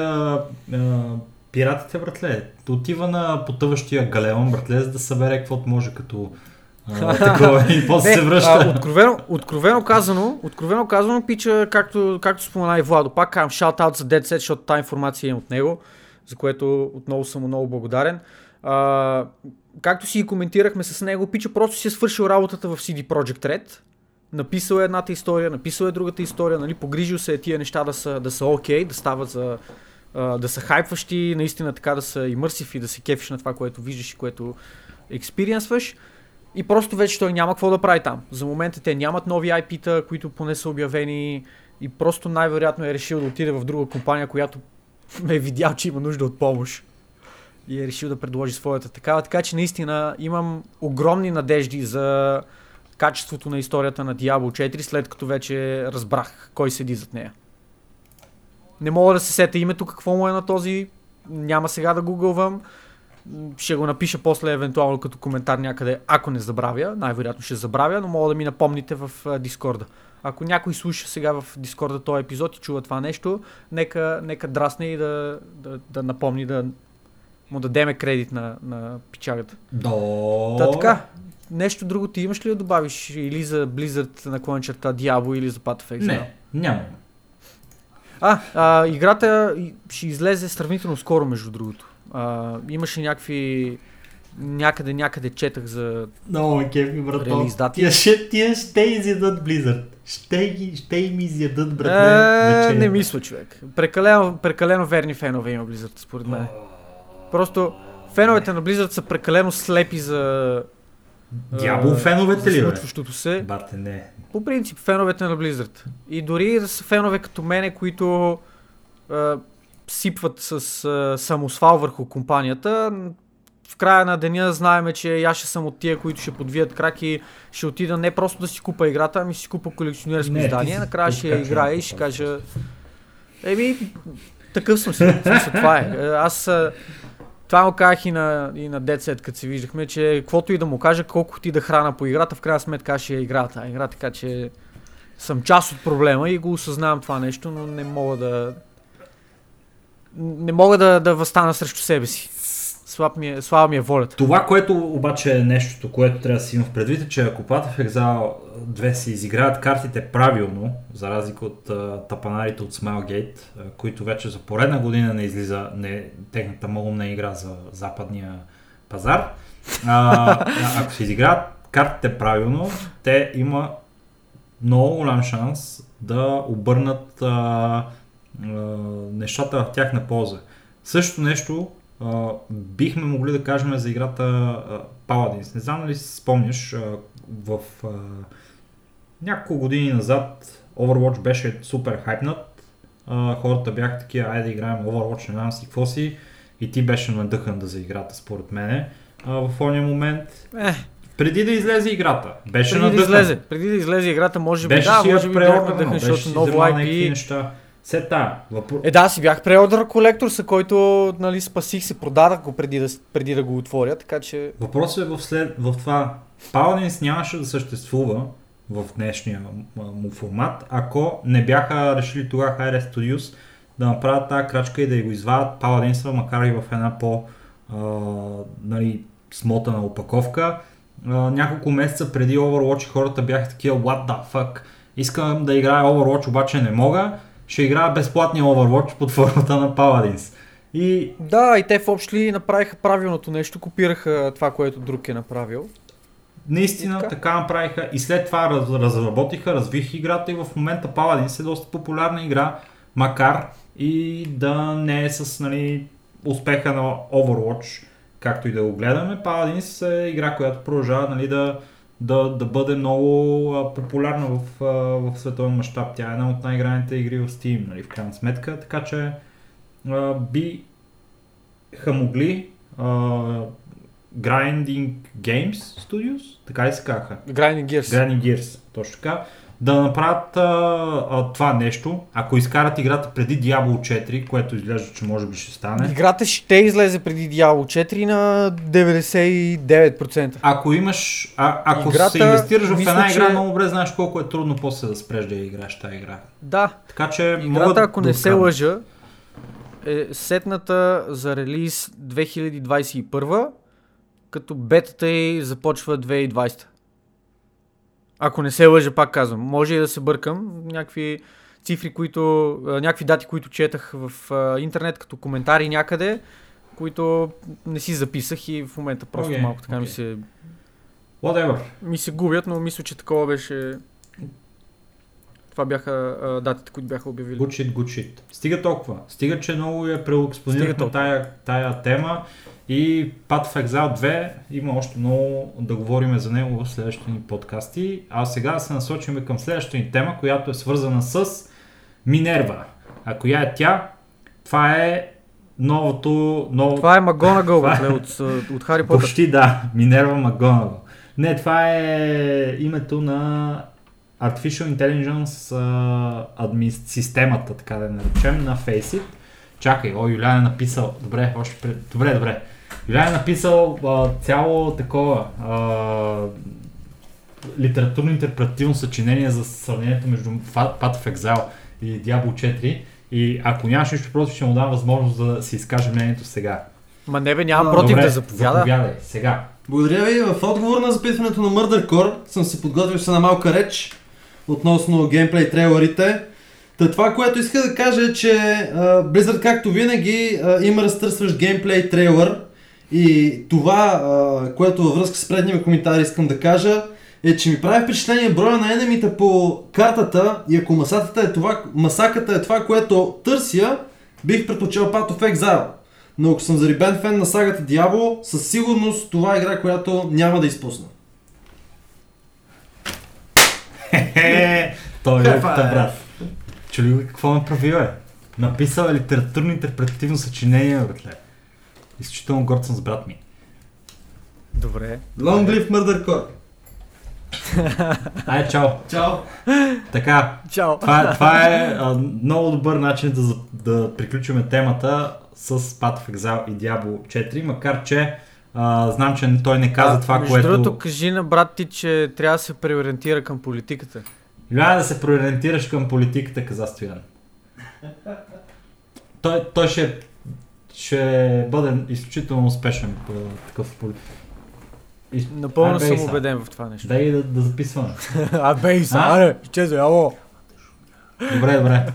а, пиратите, братле. Отива на потъващия галеон, братле, за да събере каквото може като а, такова и после се А, връща. откровено, откровено казано, откровено казано, пича, както, както спомена и Владо, пак казвам, shout-out за Dead Set, защото тази информация е от него, за което отново съм много благодарен. А, както си и коментирахме с него, пича просто си е свършил работата в CD Projekt Red, написал е едната история, написал е другата история, нали, погрижил се е тия неща да са, да са окей, да стават за, а, да са хайпващи, наистина така да са имърсив и да се кефиш на това, което виждаш и което експириенсваш. И просто вече той няма какво да прави там. За момента те нямат нови IP-та, които поне са обявени и просто най-вероятно е решил да отиде в друга компания, която ме е видял, че има нужда от помощ. И е решил да предложи своята такава. Така че наистина имам огромни надежди за качеството на историята на Diablo 4, след като вече разбрах кой седи зад нея. Не мога да се сета името, какво му е на този. Няма сега да гугълвам. Ще го напиша после евентуално като коментар някъде, ако не забравя. Най-вероятно ще забравя, но мога да ми напомните в Дискорда. Ако някой слуша сега в Дискорда този епизод и чува това нещо, нека, нека драсне и да, да, да напомни да му дадеме кредит на, на пичагата. До... Та така, нещо друго ти имаш ли да добавиш или за Blizzard на клончерта Diablo или за Path of Exile? Не, нямам. А, а, играта ще излезе сравнително скоро, между другото. А, имаше някакви... Някъде, някъде четах за... Много ме кефи, брато. Релиз дати. Тия ще, тия ще изядат Blizzard. Ще, ги, ще им изядат, братле. Е, не мисля, човек. Прекалено, прекалено верни фенове има Blizzard, според мен. Просто феновете на Blizzard са прекалено слепи за... Дявол феновете ли, бе? се. Бате, не. По принцип, феновете на Blizzard. И дори да са фенове като мене, които сипват с а, самосвал върху компанията, в края на деня знаеме, че аз ще съм от тия, които ще подвият крак и ще отида не просто да си купа играта, ами ще си купа колекционерско Не, издание. Накрая ще я играя и ще кажа... Еми, такъв съм си. Това е. Е, Аз това му казах и на, и на Dead като се виждахме, че каквото и да му кажа, колко ти да храна по играта, в крайна сметка ще я игра тази игра, така че съм част от проблема и го осъзнавам това нещо, но не мога да... Не мога да, да възстана срещу себе си. Слаб ми е, слаба ми е волята. Това, което обаче е нещото, което трябва да си има в предвид, е, че ако Path of Exile 2 се изиграят картите правилно, за разлика от а, тапанарите от Smilegate, а, които вече за поредна година не излиза не, техната малумна игра за западния пазар, а, ако се изиграят картите правилно, те има много голям шанс да обърнат а, нещата в тяхна полза. Същото нещо а, бихме могли да кажем за играта а, Paladins. Не знам дали си спомняш, а, в няколко години назад Overwatch беше супер хайпнат. Хората бяха такива, айде да играем Overwatch, не знам си какво си. И ти беше надъхан да за играта, според мене. В този момент, Е, преди да излезе играта, беше преди да надъхан. излезе, преди да излезе играта, може би, Беше да, си може би бях надъхан, беше защото ново IP. неща. Се та, въпро... Е, да, си бях преордър колекторса, който нали, спасих се, продадах го преди да, преди да го отворя, така че... Въпросът е в, след, в това. Paladins нямаше да съществува в днешния му формат, ако не бяха решили тогава Hi-Res Studios да направят тази крачка и да го извадят Paladins, макар и в една по а, нали, смотана опаковка. А, няколко месеца преди Overwatch хората бяха такива What the fuck? Искам да играя Overwatch, обаче не мога. Ще играя безплатния Overwatch под формата на Paladins. И Да, и те в общи ли направиха правилното нещо, копираха това, което друг е направил. Наистина така. така. направиха и след това раз, разработиха, развиха играта и в момента Paladins е доста популярна игра, макар и да не е с нали, успеха на Overwatch, както и да го гледаме. Paladins е игра, която продължава нали, да, да, да бъде много а, популярна в, а, в световен мащаб. Тя е една от най-играните игри в Steam, нали, в крайна сметка, така че а, биха могли а, Grinding Games Studios, така ли се казаха? Grinding Gears. Grinding Gears, точно така. Да направят а, а, това нещо, ако изкарат играта преди Diablo 4, което изглежда, че може би ще стане. Играта ще излезе преди Diablo 4 на 99%. Ако имаш, а, ако Играта, се инвестираш в мисля, една игра, че- много добре знаеш колко е трудно после да спреш да играеш тази игра. Да, Така че играта, да ако да не се лъжа, е сетната за релиз 2021, като бетата й започва 2020. Ако не се лъжа, пак казвам. Може и да се бъркам. Някакви цифри, които, някакви дати, които четах в интернет като коментари някъде, които не си записах и в момента просто Окей, малко така ми, окей. се, Whatever. ми се губят, но мисля, че такова беше... Това бяха а, датите, които бяха обявили. Good shit, good shit. Стига толкова. Стига, че много преекспонирахме толкова. тая, тая тема и Path of Exile 2 има още много да говорим за него в следващите ни подкасти. А сега се насочим към следващата ни тема, която е свързана с Минерва. А коя е тя? Това е новото... Ново... Това е Магонагъл, е- бе, от, от Хари Потър. Почти да, Минерва Макгонагъл. Не, това е името на Artificial Intelligence а, адми... системата, така да я наречем, на Faceit. Чакай, о, Юлян е написал, добре, още пред... добре, добре. Юлян е написал а, цяло такова а, литературно интерпретативно съчинение за сравнението между Path of Exile и Diablo 4. И ако нямаш нищо против, ще му дам възможност да си изкаже мнението сега. Ма не бе, нямам против Добре, да заповяда. Заповядай, сега. Благодаря ви. В отговор на запитването на Murder Core съм си подготвил с една малка реч относно геймплей трейлерите. Та това, което иска да кажа е, че а, Blizzard както винаги а, има разтърсващ геймплей трейлер и това, а, което във връзка с предния коментар искам да кажа е, че ми прави впечатление броя на енемите по картата и ако масата е това, масаката е това, което търся, бих предпочел Path of Exile. Но ако съм зарибен фен на сагата Diablo, със сигурност това е игра, която няма да изпусна. Той е лепта, е? брат. Чули го какво направи, бе? Написал е литературно интерпретативно съчинение, братле. Изключително горд съм с брат ми. Добре. Long live Murder Corp. Ай, чао. Чао. Така, Чао. това, е- това е а, много добър начин да, да приключиме темата с Path of Exile и Diablo 4, макар че а, знам, че той не каза А, това, между което... другото, кажи на брат ти, че трябва да се преориентира към политиката. Трябва да се преориентираш към политиката, каза Стоян. Той, той ще, ще бъде изключително успешен по такъв политик. И... Напълно Абе, съм убеден в това нещо. Дай да, да записваме. Абе, Иса, А? аре, изчезвай, ало. Добре, добре,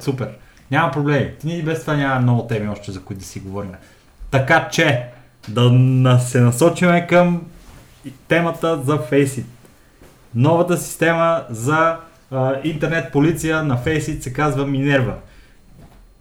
супер. Няма проблеми. Ние без това няма много теми още, за които да си говорим. Така че, да се насочиме към темата за Faceit. Новата система за а, интернет полиция на Faceit се казва Minerva.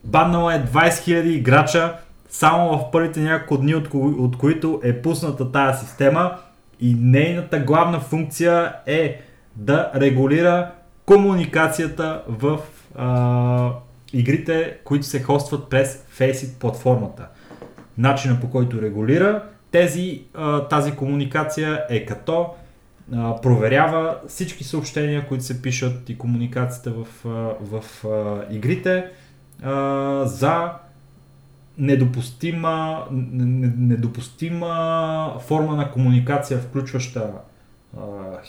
Баннало е 20 000 играча само в първите няколко дни, от, кои, от които е пусната тази система и нейната главна функция е да регулира комуникацията в а, игрите, които се хостват през Faceit платформата. Начина по който регулира тези, тази комуникация е като проверява всички съобщения, които се пишат и комуникацията в, в а, игрите за недопустима, недопустима форма на комуникация, включваща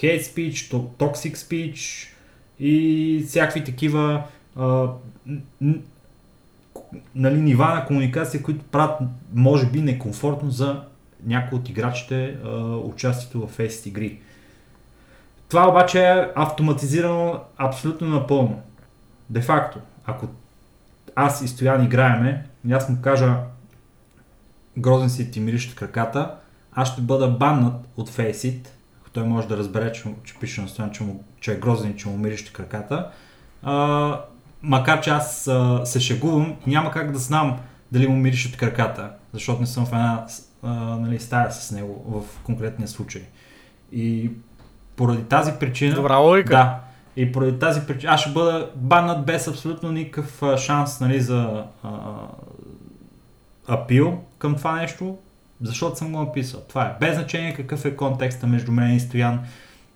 hate speech, toxic speech и всякакви такива нали, нива на комуникация, които правят, може би, некомфортно за някои от играчите а, участието в Face игри. Това обаче е автоматизирано абсолютно напълно. Де факто, ако аз и Стоян играеме, аз му кажа грозен си ти мириш краката, аз ще бъда баннат от Faceit, ако той може да разбере, че, че пише на Стоян, че, му, че е грозен че му мириш краката. А, макар че аз а, се шегувам, няма как да знам дали му миришат краката, защото не съм в една а, нали, стая с него в конкретния случай. И поради тази причина... Добра логика. Да. И поради тази причина аз ще бъда баннат без абсолютно никакъв шанс нали, за а, апил към това нещо, защото съм го написал. Това е. Без значение какъв е контекста между мен и Стоян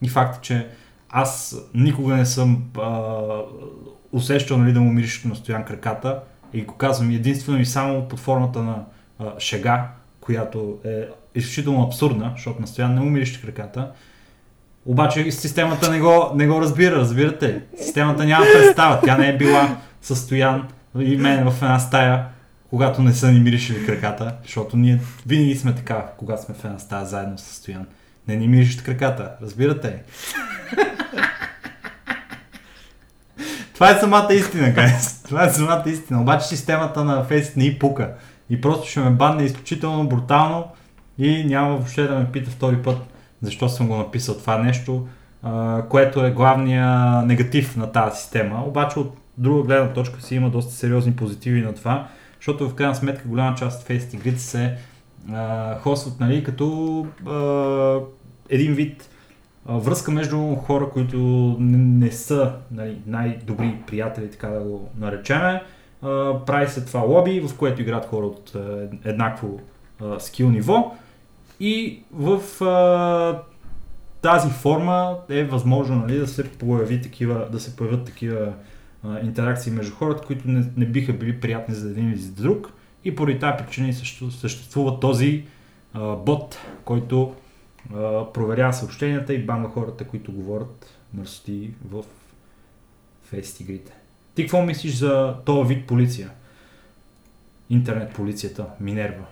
и факта, че аз никога не съм а, усещал нали, да му мириш на Стоян краката и го казвам единствено и само под формата на а, шега, която е изключително абсурдна, защото на Стоян не му мириш краката. Обаче системата не го, не го разбира, разбирате. Системата няма представа. Тя не е била състоян и мен в една стая, когато не са ни миришили краката, защото ние винаги сме така, когато сме в една стая заедно с Стоян. Не ни миришат краката, разбирате? Това е самата истина, guys. Това е самата истина. Обаче системата на Face не и пука. И просто ще ме банне изключително брутално и няма въобще да ме пита втори път защо съм го написал това нещо, което е главния негатив на тази система. Обаче от друга гледна точка си има доста сериозни позитиви на това, защото в крайна сметка голяма част от Face игрите се а, хостват нали, като един вид връзка между хора, които не, са нали, най-добри приятели, така да го наречеме. Прави се това лоби, в което играят хора от еднакво скил ниво и в тази форма е възможно нали, да се появи такива, да се появят такива а, интеракции между хората, които не, не биха били приятни за един или за друг. И поради тази причина също, съществува този а, бот, който проверява съобщенията и банва хората, които говорят мърсоти в фест игрите. Ти какво мислиш за този вид полиция? Интернет полицията, Минерва.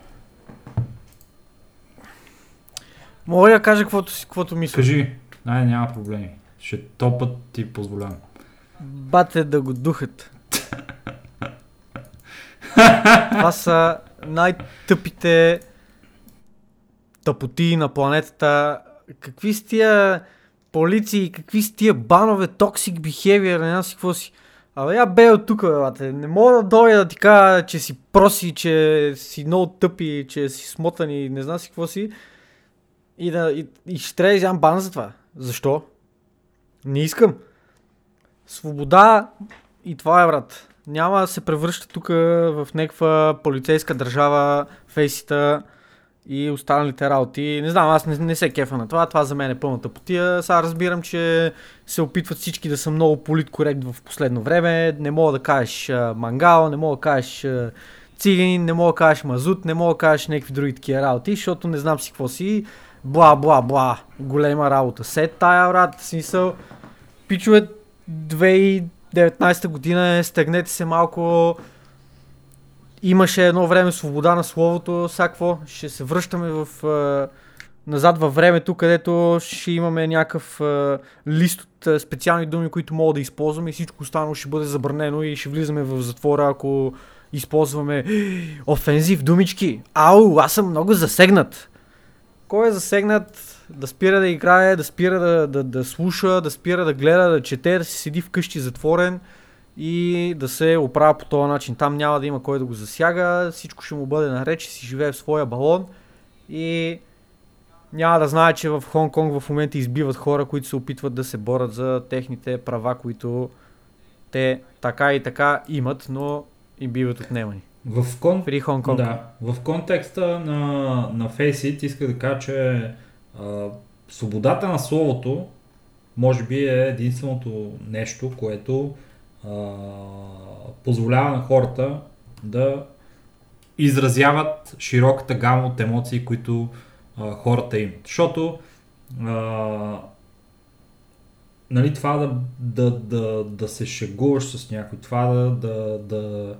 Мога ли да кажа каквото, каквото мисля? Кажи, ай, няма проблеми. Ще то път ти позволявам. Бате да го духат. Това са най-тъпите тъпоти на планетата. Какви с тия полиции, какви с тия банове, токсик behavior, не знам си какво си. Абе, я бе от тук, бе, Не мога да дойда да ти кажа, че си проси, че си много тъпи, че си смотан и не знам си какво си. И, да, и, и ще трябва да изям бан за това. Защо? Не искам. Свобода и това е, брат. Няма да се превръща тук в някаква полицейска държава, фейсита и останалите работи. Не знам, аз не, не се кефа на това, това за мен е пълната потия. Сега разбирам, че се опитват всички да са много политкорект в последно време. Не мога да кажеш а, мангал, не мога да кажеш а, циганин, не мога да кажеш мазут, не мога да кажеш някакви други такива работи, защото не знам си какво си. Бла, бла, бла. Голема работа. Сет тая, брат, в смисъл. Пичове 2019 година е, стегнете се малко. Имаше едно време свобода на словото, всякво. Ще се връщаме в, е, назад във времето, където ще имаме някакъв е, лист от е, специални думи, които мога да използваме и всичко останало ще бъде забранено и ще влизаме в затвора, ако използваме офензив думички. Ау, аз съм много засегнат. Кой е засегнат да спира да играе, да спира да, да, да слуша, да спира да гледа, да чете, да си седи вкъщи затворен и да се оправя по този начин. Там няма да има кой да го засяга, всичко ще му бъде наред, ще си живее в своя балон и няма да знае, че в Хонг-Конг в момента избиват хора, които се опитват да се борят за техните права, които те така и така имат, но им биват отнемани. В, кон... При Хонг-Конг. да, в контекста на, на Faceit иска да кажа, че а, свободата на словото може би е единственото нещо, което позволява на хората да изразяват широката гама от емоции, които а, хората имат. Защото а, нали, това да, да, да, да се шегуваш с някой, това да, да, да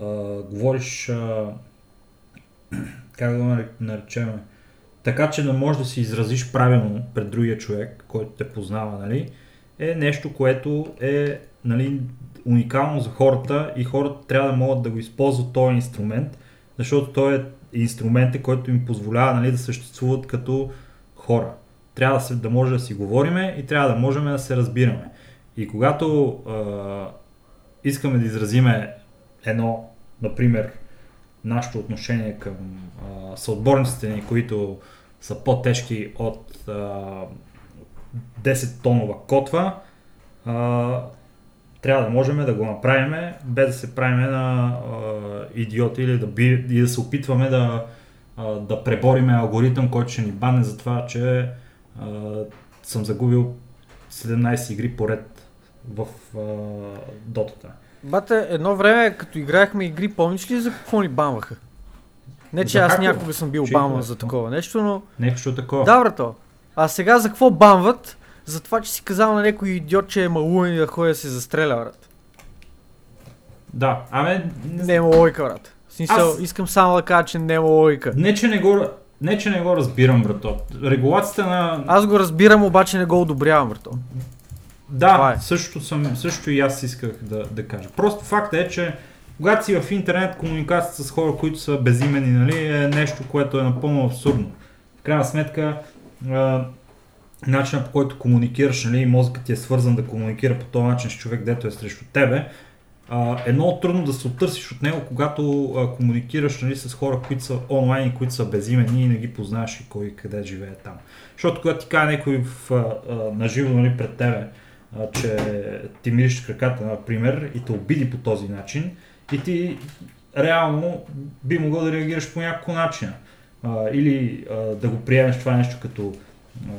а, говориш, а, как да го наречем, така че да можеш да се изразиш правилно пред другия човек, който те познава, нали, е нещо, което е нали, уникално за хората и хората трябва да могат да го използват този инструмент, защото той е инструмент, който им позволява нали, да съществуват като хора. Трябва да, се, да може да си говориме и трябва да можем да се разбираме. И когато а, искаме да изразиме едно, например, нашето отношение към а, съотборниците ни, които са по-тежки от а, 10 тонова котва, а, трябва да можем да го направим без да се правим на а, идиоти или да, би, и да се опитваме да, а, да пребориме алгоритъм, който ще ни бане за това, че а, съм загубил 17 игри поред в а, дотата. Бате, едно време, като играехме игри, помниш ли за какво ни банваха? Не, че За аз някога съм бил има за такова нещо, но... Нещо такова. Да, брато. А сега за какво банват? За това, че си казал на някой идиот, че е малуен и да ходи да се застреля, брат. Да, ами, не, Не е логика, брат. В смисъл, Аз- искам само да кажа, че не е логика. не, че не го, не, че не го разбирам, брато. Регулацията на... Аз го разбирам, обаче не го одобрявам, брато. Да, е. също, съм, също и аз исках да, да кажа. Просто факт е, че когато си в интернет, комуникацията с хора, които са безимени, нали, е нещо, което е напълно абсурдно. В крайна сметка, а, начинът по който комуникираш, нали, мозъкът ти е свързан да комуникира по този начин с човек, дето е срещу тебе, а, е много трудно да се оттърсиш от него, когато а, комуникираш нали, с хора, които са онлайн и които са безимени и не ги познаваш и кой къде живее там. Защото когато ти каже някой в, а, а, наживо нали, пред тебе, а, че ти мириш краката, например, и те обиди по този начин, и ти реално би могъл да реагираш по някакъв начин. А, или а, да го приемеш това нещо като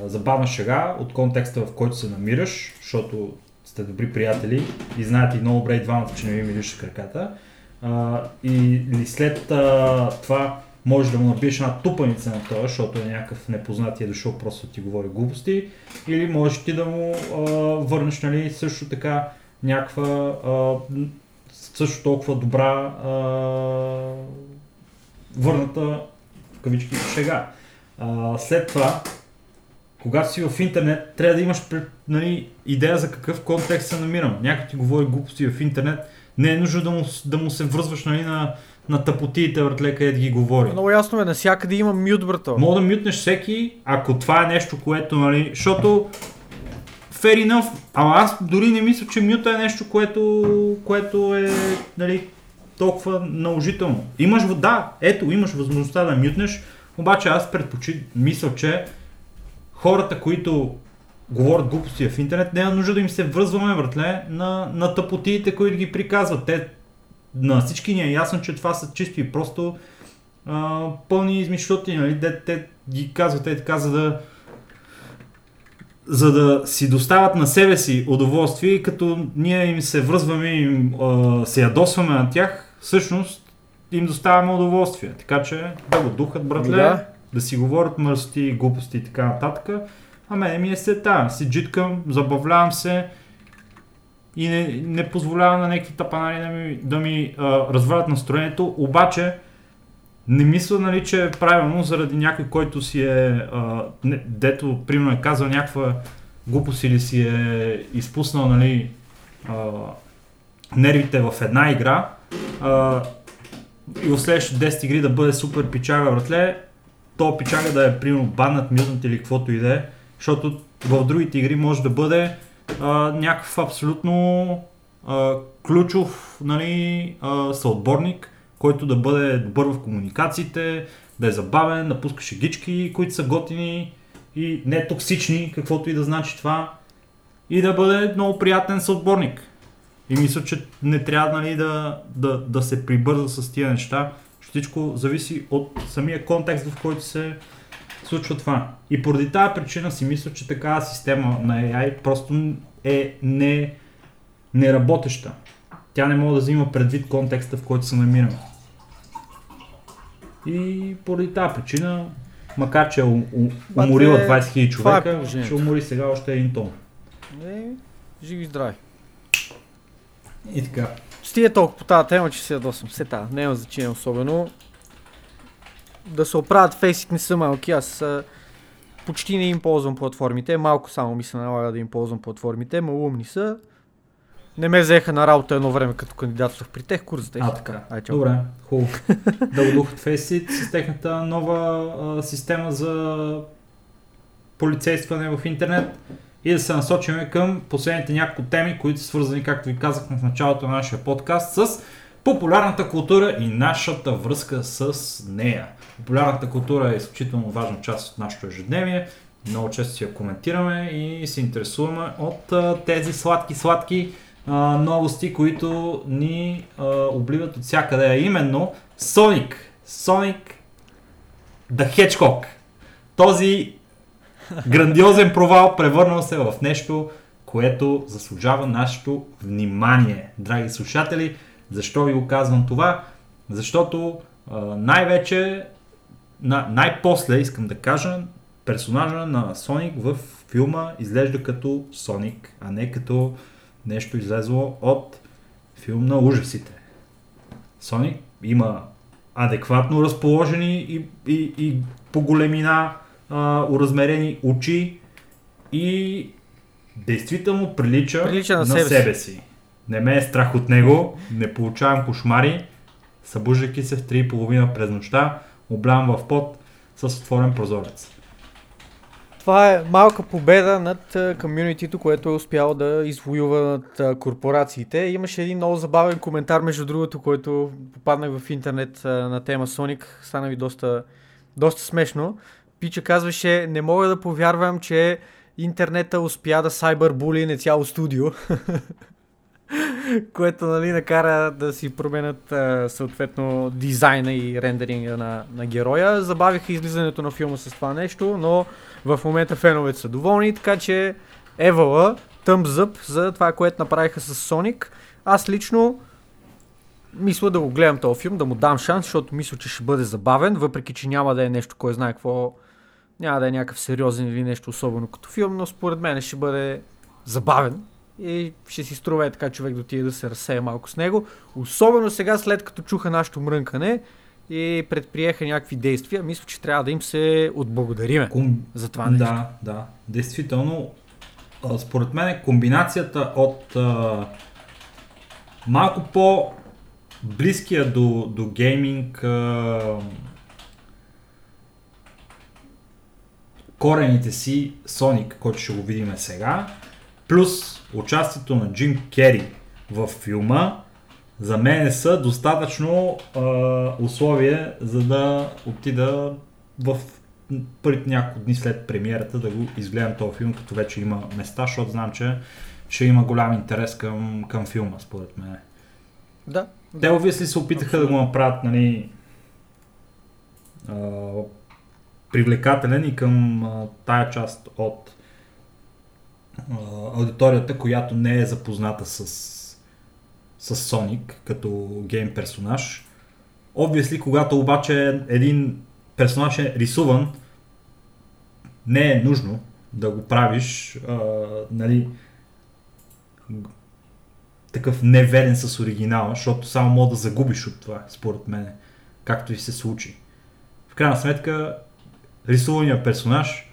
забавна шега от контекста, в който се намираш, защото сте добри приятели и знаете и много добре и двамата, че не ви мириш краката. А, и, или след а, това може да му набиеш една тупаница на това, защото е някакъв непознат и е дошъл просто ти говори глупости, или можеш ти да му а, върнеш нали, също така някаква а, също толкова добра а, върната в кавички шега. А, след това, когато си в интернет, трябва да имаш нали, идея за какъв контекст се намирам. Някой ти говори глупости в интернет, не е нужно да му, да му се връзваш нали, на, на тъпотиите, въртле, където ги говори. Много ясно е, навсякъде има мют, брато. Мога да мютнеш всеки, ако това е нещо, което, нали, защото fair enough, ама аз дори не мисля, че мюта е нещо, което, което е, нали, толкова наложително. Имаш, да, ето, имаш възможността да мютнеш, обаче аз предпочит, мисля, че хората, които говорят глупости в интернет, няма нужда да им се връзваме, братле, на, на тъпотиите, които ги приказват. Те, на всички ни е ясно, че това са чисто и просто а, пълни измишлоти, нали? Те, те ги казват е така, за да за да си доставят на себе си удоволствие, като ние им се връзваме и им а, се ядосваме на тях, всъщност им доставяме удоволствие. Така че да го духат, братле, Да. Да си говорят мърсти, глупости и така нататък. А мене ми е сета, си джиткам, забавлявам се и не, не позволявам на някакви тапанари да ми, да ми развалят настроението, обаче не мисля, нали, че е правилно заради някой, който си е, а, не, дето, примерно е казал някаква глупост или си е изпуснал, нали, а, нервите в една игра а, и в следващите 10 игри да бъде супер пичага, братле, то пичага да е, примерно, баннат, мютнат или каквото и да е, защото в другите игри може да бъде а, някакъв абсолютно а, ключов нали, а, съотборник, който да бъде добър в комуникациите, да е забавен, да пуска шегички, които са готини и не токсични, каквото и да значи това, и да бъде много приятен съотборник. И мисля, че не трябва нали, да, да, да се прибърза с тия неща. Всичко зависи от самия контекст, в който се случва това. И поради тази причина си мисля, че такава система на AI просто е не, неработеща. Тя не може да взима предвид контекста, в който се намираме. И поради тази причина, макар че е у- у- Бате, уморила 20 000 това е човека, положението. ще умори сега още един тон. Е, живи здрави. И така. Стига толкова по тази тема, че се ядосвам. Все тази, няма значение особено. Да се оправят фейсите не са малки, аз почти не им ползвам платформите, малко само ми се налага да им ползвам платформите, малумни са. Не ме взеха на работа едно време, като кандидатствах при тех курс. А, така. Ай, чао. Добре, хубаво. да Faceit с техната нова а, система за полицействане в интернет и да се насочиме към последните няколко теми, които са свързани, както ви казахме в началото на нашия подкаст, с популярната култура и нашата връзка с нея. Популярната култура е изключително важна част от нашето ежедневие. Много често си я коментираме и се интересуваме от тези сладки-сладки новости, които ни обливат от всякъде, а именно Sonic. Sonic the Hedgehog. Този грандиозен провал превърнал се в нещо, което заслужава нашето внимание. Драги слушатели, защо ви го казвам това? Защото а, най-вече, на, най-после искам да кажа, персонажа на Соник в филма изглежда като Соник, а не като нещо излезло от филм на ужасите. Соник има адекватно разположени и, и, и по големина а, уразмерени очи и действително прилича, Прилича на на себе себе, си. Не ме е страх от него, не получавам кошмари, събуждайки се в 3.30 през нощта, облявам в пот с отворен прозорец. Това е малка победа над комюнитито, което е успяло да извоюва над корпорациите. Имаше един много забавен коментар, между другото, който попаднах в интернет на тема Sonic. Стана ви доста, доста смешно. Пича казваше, не мога да повярвам, че интернета успя да сайбърбули не цяло студио. което нали, накара да си променят съответно дизайна и рендеринга на, на героя. Забавиха излизането на филма с това нещо, но в момента феновете са доволни, така че Евала, up за това, което направиха с Sonic. Аз лично мисля да го гледам този филм, да му дам шанс, защото мисля, че ще бъде забавен, въпреки че няма да е нещо, кой знае какво, няма да е някакъв сериозен или нещо особено като филм, но според мен ще бъде забавен и ще си струва е така човек да отиде да се разсея малко с него. Особено сега, след като чуха нашето мрънкане и предприеха някакви действия, мисля, че трябва да им се отблагодариме Ком... за това нещо. Да, да. Действително, според мен комбинацията от а, малко по близкия до, до гейминг а, корените си Соник, който ще го видим сега, плюс участието на Джим Кери в филма, за мен са достатъчно а, условие, за да отида в първите няколко дни след премиерата да го изгледам този филм, като вече има места, защото знам, че ще има голям интерес към, към филма, според мен. Да. Те обвисли се опитаха да го направят, нали, а, привлекателен и към а, тая част от а, аудиторията, която не е запозната с, с Соник като гейм персонаж. Obviously, когато обаче един персонаж е рисуван, не е нужно да го правиш а, нали, такъв неверен с оригинала, защото само мога да загубиш от това, според мен, както и се случи. В крайна сметка, рисувания персонаж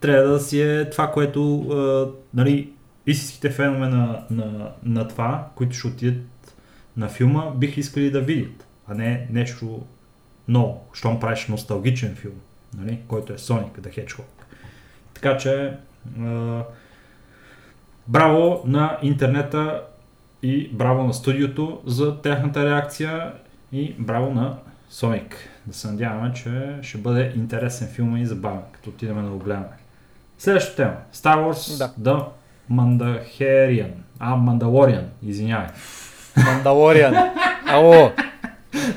трябва да си е това, което а, нали, истинските фенове на, на, на това, които ще отидат на филма, бих искали да видят, а не нещо ново, щом правиш носталгичен филм, нали, който е Sonic the Hedgehog. Така че, а, браво на интернета и браво на студиото за тяхната реакция и браво на Sonic. Да се надяваме, че ще бъде интересен филм и забавен, като отидем да го гледаме. Следващата тема. Star Wars Да. The Mandalorian. А, Mandalorian, извинявай. Мандалориан. Ало.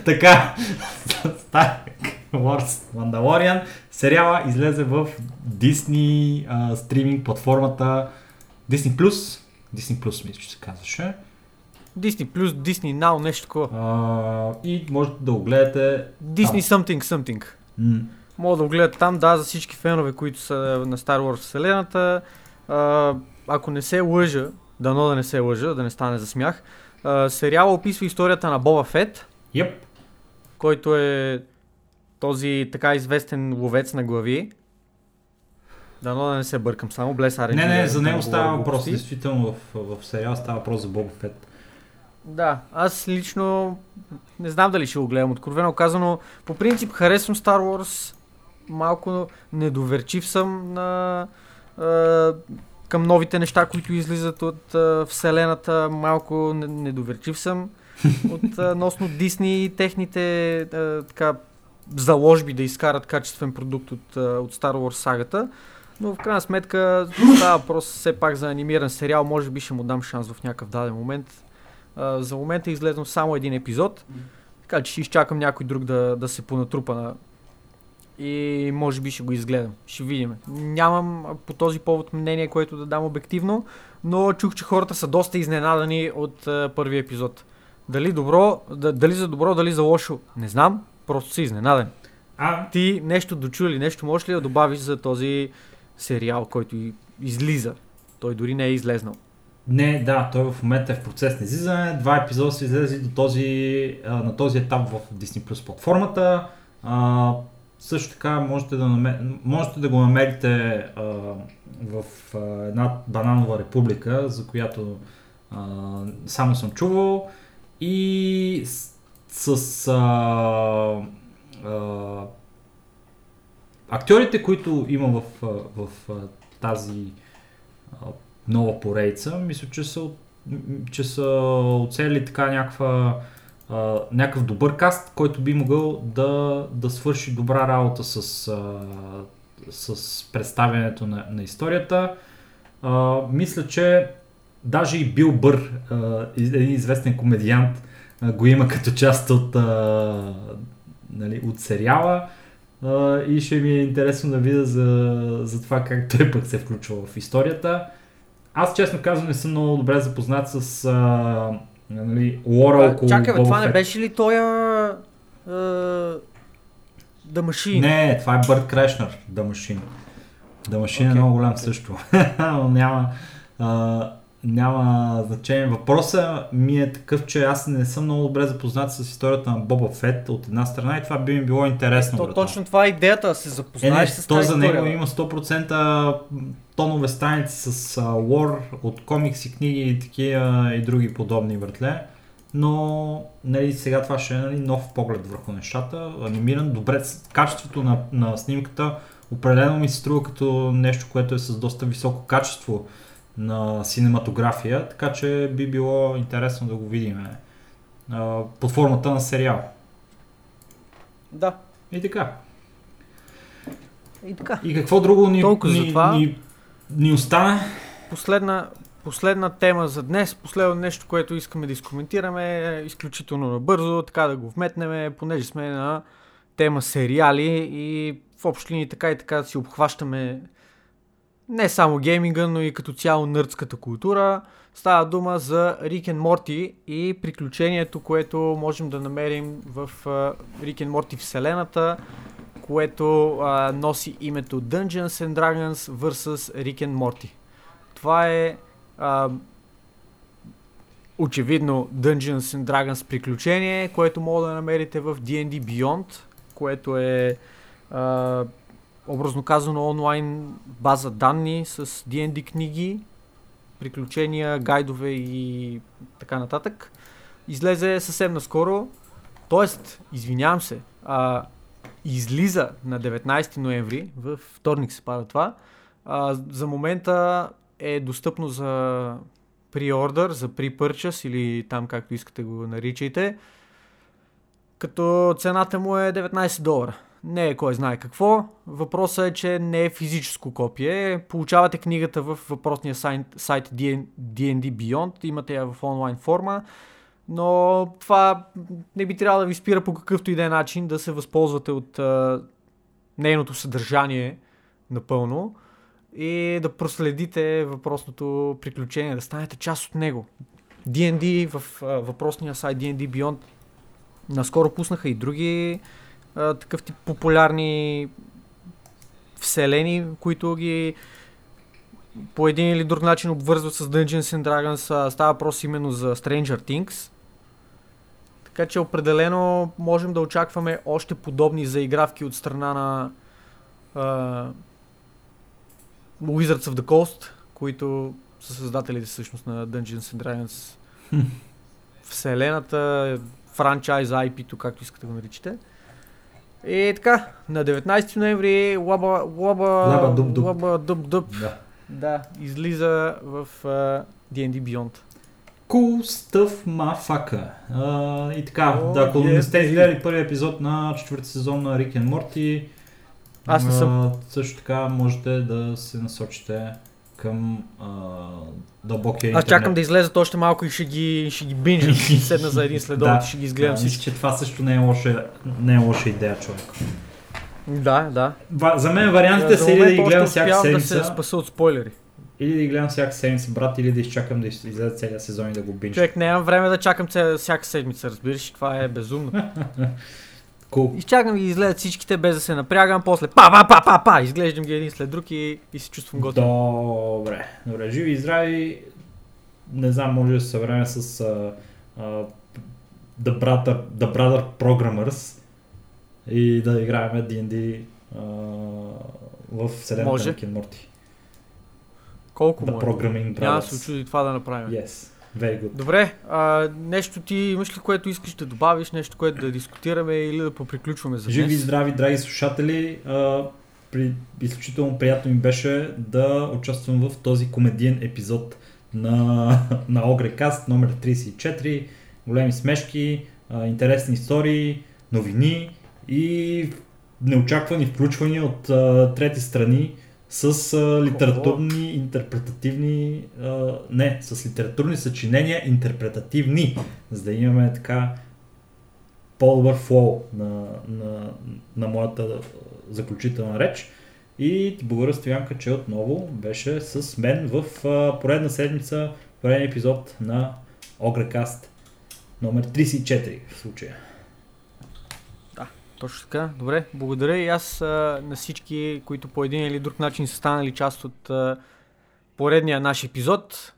Така, Star Wars Mandalorian сериала излезе в Disney а, стриминг платформата Disney Plus. Disney Plus мисля, че се казваше. Disney плюс Disney Now, нещо такова. А, и можете да го гледате. Disney something something. М, Мога да го гледат там, да, за всички фенове, които са на Star Wars вселената. А, ако не се лъжа, дано да не се лъжа, да не стане за смях, а, сериала описва историята на Боба Фет, Yep. който е този така известен ловец на глави. Дано да не се бъркам само, Блес Арен. Не, не, за него става въпрос. Действително в, в сериал става въпрос за Боба Фет. Да, аз лично не знам дали ще го гледам. Откровено казано, по принцип харесвам Star Wars. Малко недоверчив съм на, а, към новите неща, които излизат от а, вселената. Малко не- недоверчив съм от а, носно Дисни и техните а, така, заложби да изкарат качествен продукт от, от Star Wars сагата. Но в крайна сметка става въпрос все пак за анимиран сериал. Може би ще му дам шанс в някакъв даден момент. А, за момента е излезнал само един епизод, така че ще изчакам някой друг да, да се понатрупа на... и може би ще го изгледам. Ще видим. Нямам по този повод мнение, което да дам обективно, но чух, че хората са доста изненадани от а, първия епизод. Дали добро, да, дали за добро, дали за лошо, не знам, просто са изненаден. А, Ти нещо дочу или нещо можеш ли да добавиш за този сериал, който излиза? Той дори не е излезнал. Не, да, той в момента е в процес на излизане. Два епизода са излезли до този, на този етап в Disney Plus платформата. А, също така можете да, намер... можете да го намерите а, в а, една бананова република, за която а, само съм чувал. И с, с а, а, актьорите, които има в, в а, тази нова поредица, мисля, че са, че са оцели така някаква, а, някакъв добър каст, който би могъл да, да свърши добра работа с, а, с представянето на, на историята. А, мисля, че даже и Бил Бър, а, един известен комедиант, а, го има като част от, а, нали, от сериала. А, и ще ми е интересно да видя за, за това как той пък се включва в историята. Аз честно казвам не съм много добре запознат с а, нали, лора около Чакай, бе, това не беше ли той а, а, The Machine? Не, това е Бърт Крешнер, The Machine. The Machine е Окей. много голям също. Но няма, а, няма значение. Въпросът ми е такъв, че аз не съм много добре запознат с историята на Боба Фет от една страна и това би ми било интересно. То, брат. точно това е идеята, да се Е, не, запознаеш с то тази за история. него има 100% тонове страници с а, лор от комикси, книги и такива и други подобни въртле. Но нали, сега това ще е нали, нов поглед върху нещата. Анимиран, добре, качеството на, на снимката определено ми се струва като нещо, което е с доста високо качество на синематография, така че би било интересно да го видим а, под формата на сериал. Да. И така. И така. И какво друго ни, Толкова за ни, това. ни, ни остана? Последна, последна тема за днес, последно нещо, което искаме да изкоментираме, е изключително набързо, така да го вметнем, понеже сме на тема сериали и в общи линии така и така си обхващаме не само гейминга, но и като цяло нърдската култура. Става дума за Рик and Морти и приключението, което можем да намерим в Рик and Морти вселената, което а, носи името Dungeons and Dragons vs. Rick and Morty. Това е а, очевидно Dungeons and Dragons приключение, което мога да намерите в D&D Beyond, което е а, образно казано онлайн база данни с D&D книги, приключения, гайдове и така нататък. Излезе съвсем наскоро, т.е. извинявам се, а, излиза на 19 ноември, в вторник се пада това. А, за момента е достъпно за преордър, за pre-purchase или там както искате го наричайте. Като цената му е 19 долара. Не е кой знае какво. Въпросът е, че не е физическо копие. Получавате книгата в въпросния сайт, сайт D&D Beyond. Имате я в онлайн форма. Но това не би трябвало да ви спира по какъвто и да е начин да се възползвате от а, нейното съдържание напълно и да проследите въпросното приключение, да станете част от него. D&D в а, въпросния сайт D&D Beyond наскоро пуснаха и други а, такъв тип популярни вселени, които ги по един или друг начин обвързват с Dungeons and Dragons. Става въпрос именно за Stranger Things. Така че определено можем да очакваме още подобни заигравки от страна на uh, Wizards of the Coast, които са създателите всъщност на Dungeons and Dragons вселената, франчайз, IP-то, както искате го наричате. И така, на 19 ноември Лаба, Лаба, Лаба Дуб Дуб. Лаба Дуб Дуб Да. да, излиза в uh, D&D Beyond. Cool stuff. Uh, и така, О, да, ако не yes, сте baby. изгледали първи епизод на четвърти сезон на Rick and Morty, Аз не съм. също така можете да се насочите към а, дълбокия Аз интернет. чакам да излезат още малко и ще ги, ще ги бинжа. Ще седна за един следобед Да, и ще ги изгледам да, всички. мисля, че това също не е лоша, не е лоша идея, човек. Да, да. За мен вариантите За са или да ги гледам всяка успявам да седмица, се спаса от спойлери. Или да ги гледам всяка седмица, брат, или да изчакам да из- излезе целият сезон и да го бинча. Човек, нямам време да чакам ця- всяка седмица, разбираш, това е безумно. Cool. Изчакам ги излезат всичките без да се напрягам, после па па па па па, изглеждам ги един след друг и, и се чувствам готов. Добре, добре, живи и здрави. Не знам, може да се съберем с а, а, The, Brother, The Brother Programmers и да играем D&D а, в вселената на Ken Morty. Колко The му е? Programming Няма да се Brothers. очуди това да направим. Yes, very good. Добре, а, нещо ти имаш ли, което искаш да добавиш, нещо, което да дискутираме или да поприключваме за Живи и днес? здрави, драги слушатели. А, при, изключително приятно ми беше да участвам в този комедиен епизод на, на Огрекаст номер 34. Големи смешки, а, интересни истории, новини и неочаквани включвания от а, трети страни с а, литературни, интерпретативни, а, не, с литературни съчинения, интерпретативни, за да имаме така по-добър флоу на, на, на моята заключителна реч. И ти благодаря, Стоянка, че отново беше с мен в а, поредна седмица, пореден епизод на Огрекаст номер 34 в случая. Точно така. Добре, благодаря и аз а, на всички, които по един или друг начин са станали част от а, поредния наш епизод.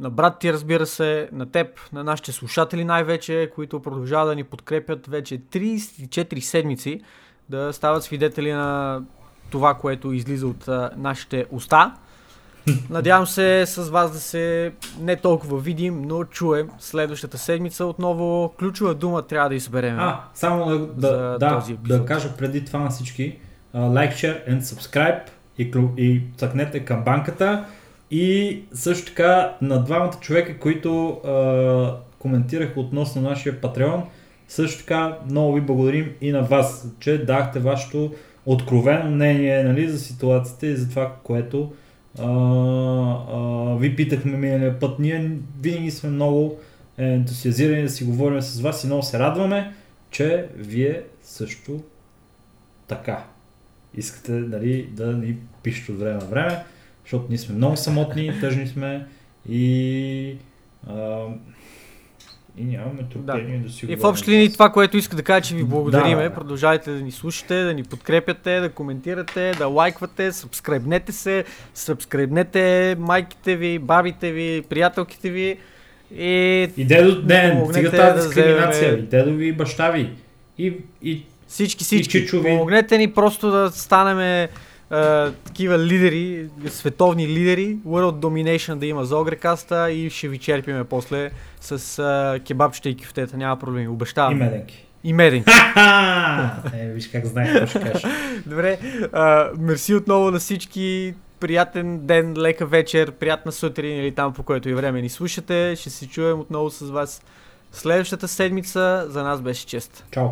На брат ти, разбира се, на теб, на нашите слушатели най-вече, които продължават да ни подкрепят вече 34 седмици, да стават свидетели на това, което излиза от а, нашите уста. Надявам се с вас да се не толкова видим, но чуем следващата седмица отново. Ключова дума трябва да изберем. А, само да, да, да, да кажа преди това на всички. Like, share and subscribe и, и цъкнете към банката. И също така на двамата човека, които а, коментираха относно нашия Патреон, също така много ви благодарим и на вас, че дахте вашето откровено мнение нали, за ситуацията и за това, което а, а, ви питахме миналия път. Ние винаги сме много ентусиазирани да си говорим с вас и много се радваме, че вие също така. Искате нали, да ни пишете от време на време, защото ние сме много самотни, тъжни сме и, а, и нямаме търпение да. да си И в общи линии това, което иска да кажа, че ви благодариме. Да, да. Продължавайте да ни слушате, да ни подкрепяте, да коментирате, да лайквате, сабскрайбнете се, сабскрайбнете майките ви, бабите ви, приятелките ви. И И дедо, Да не, стига тази да дискриминация. вземем- И дедо ви, и баща ви. И, и всички, всички. ви. Помогнете ни просто да такива лидери, световни лидери, World Domination да има за Огрекаста и ще ви черпиме после с а, кебабчета и кюфтета, няма проблеми, обещавам. и меденки. И меденки. Е, виж как знаеш какво ще кажеш. Добре, а, мерси отново на всички. Приятен ден, лека вечер, приятна сутрин или там по което и време ни слушате. Ще се чуем отново с вас следващата седмица. За нас беше чест. Чао!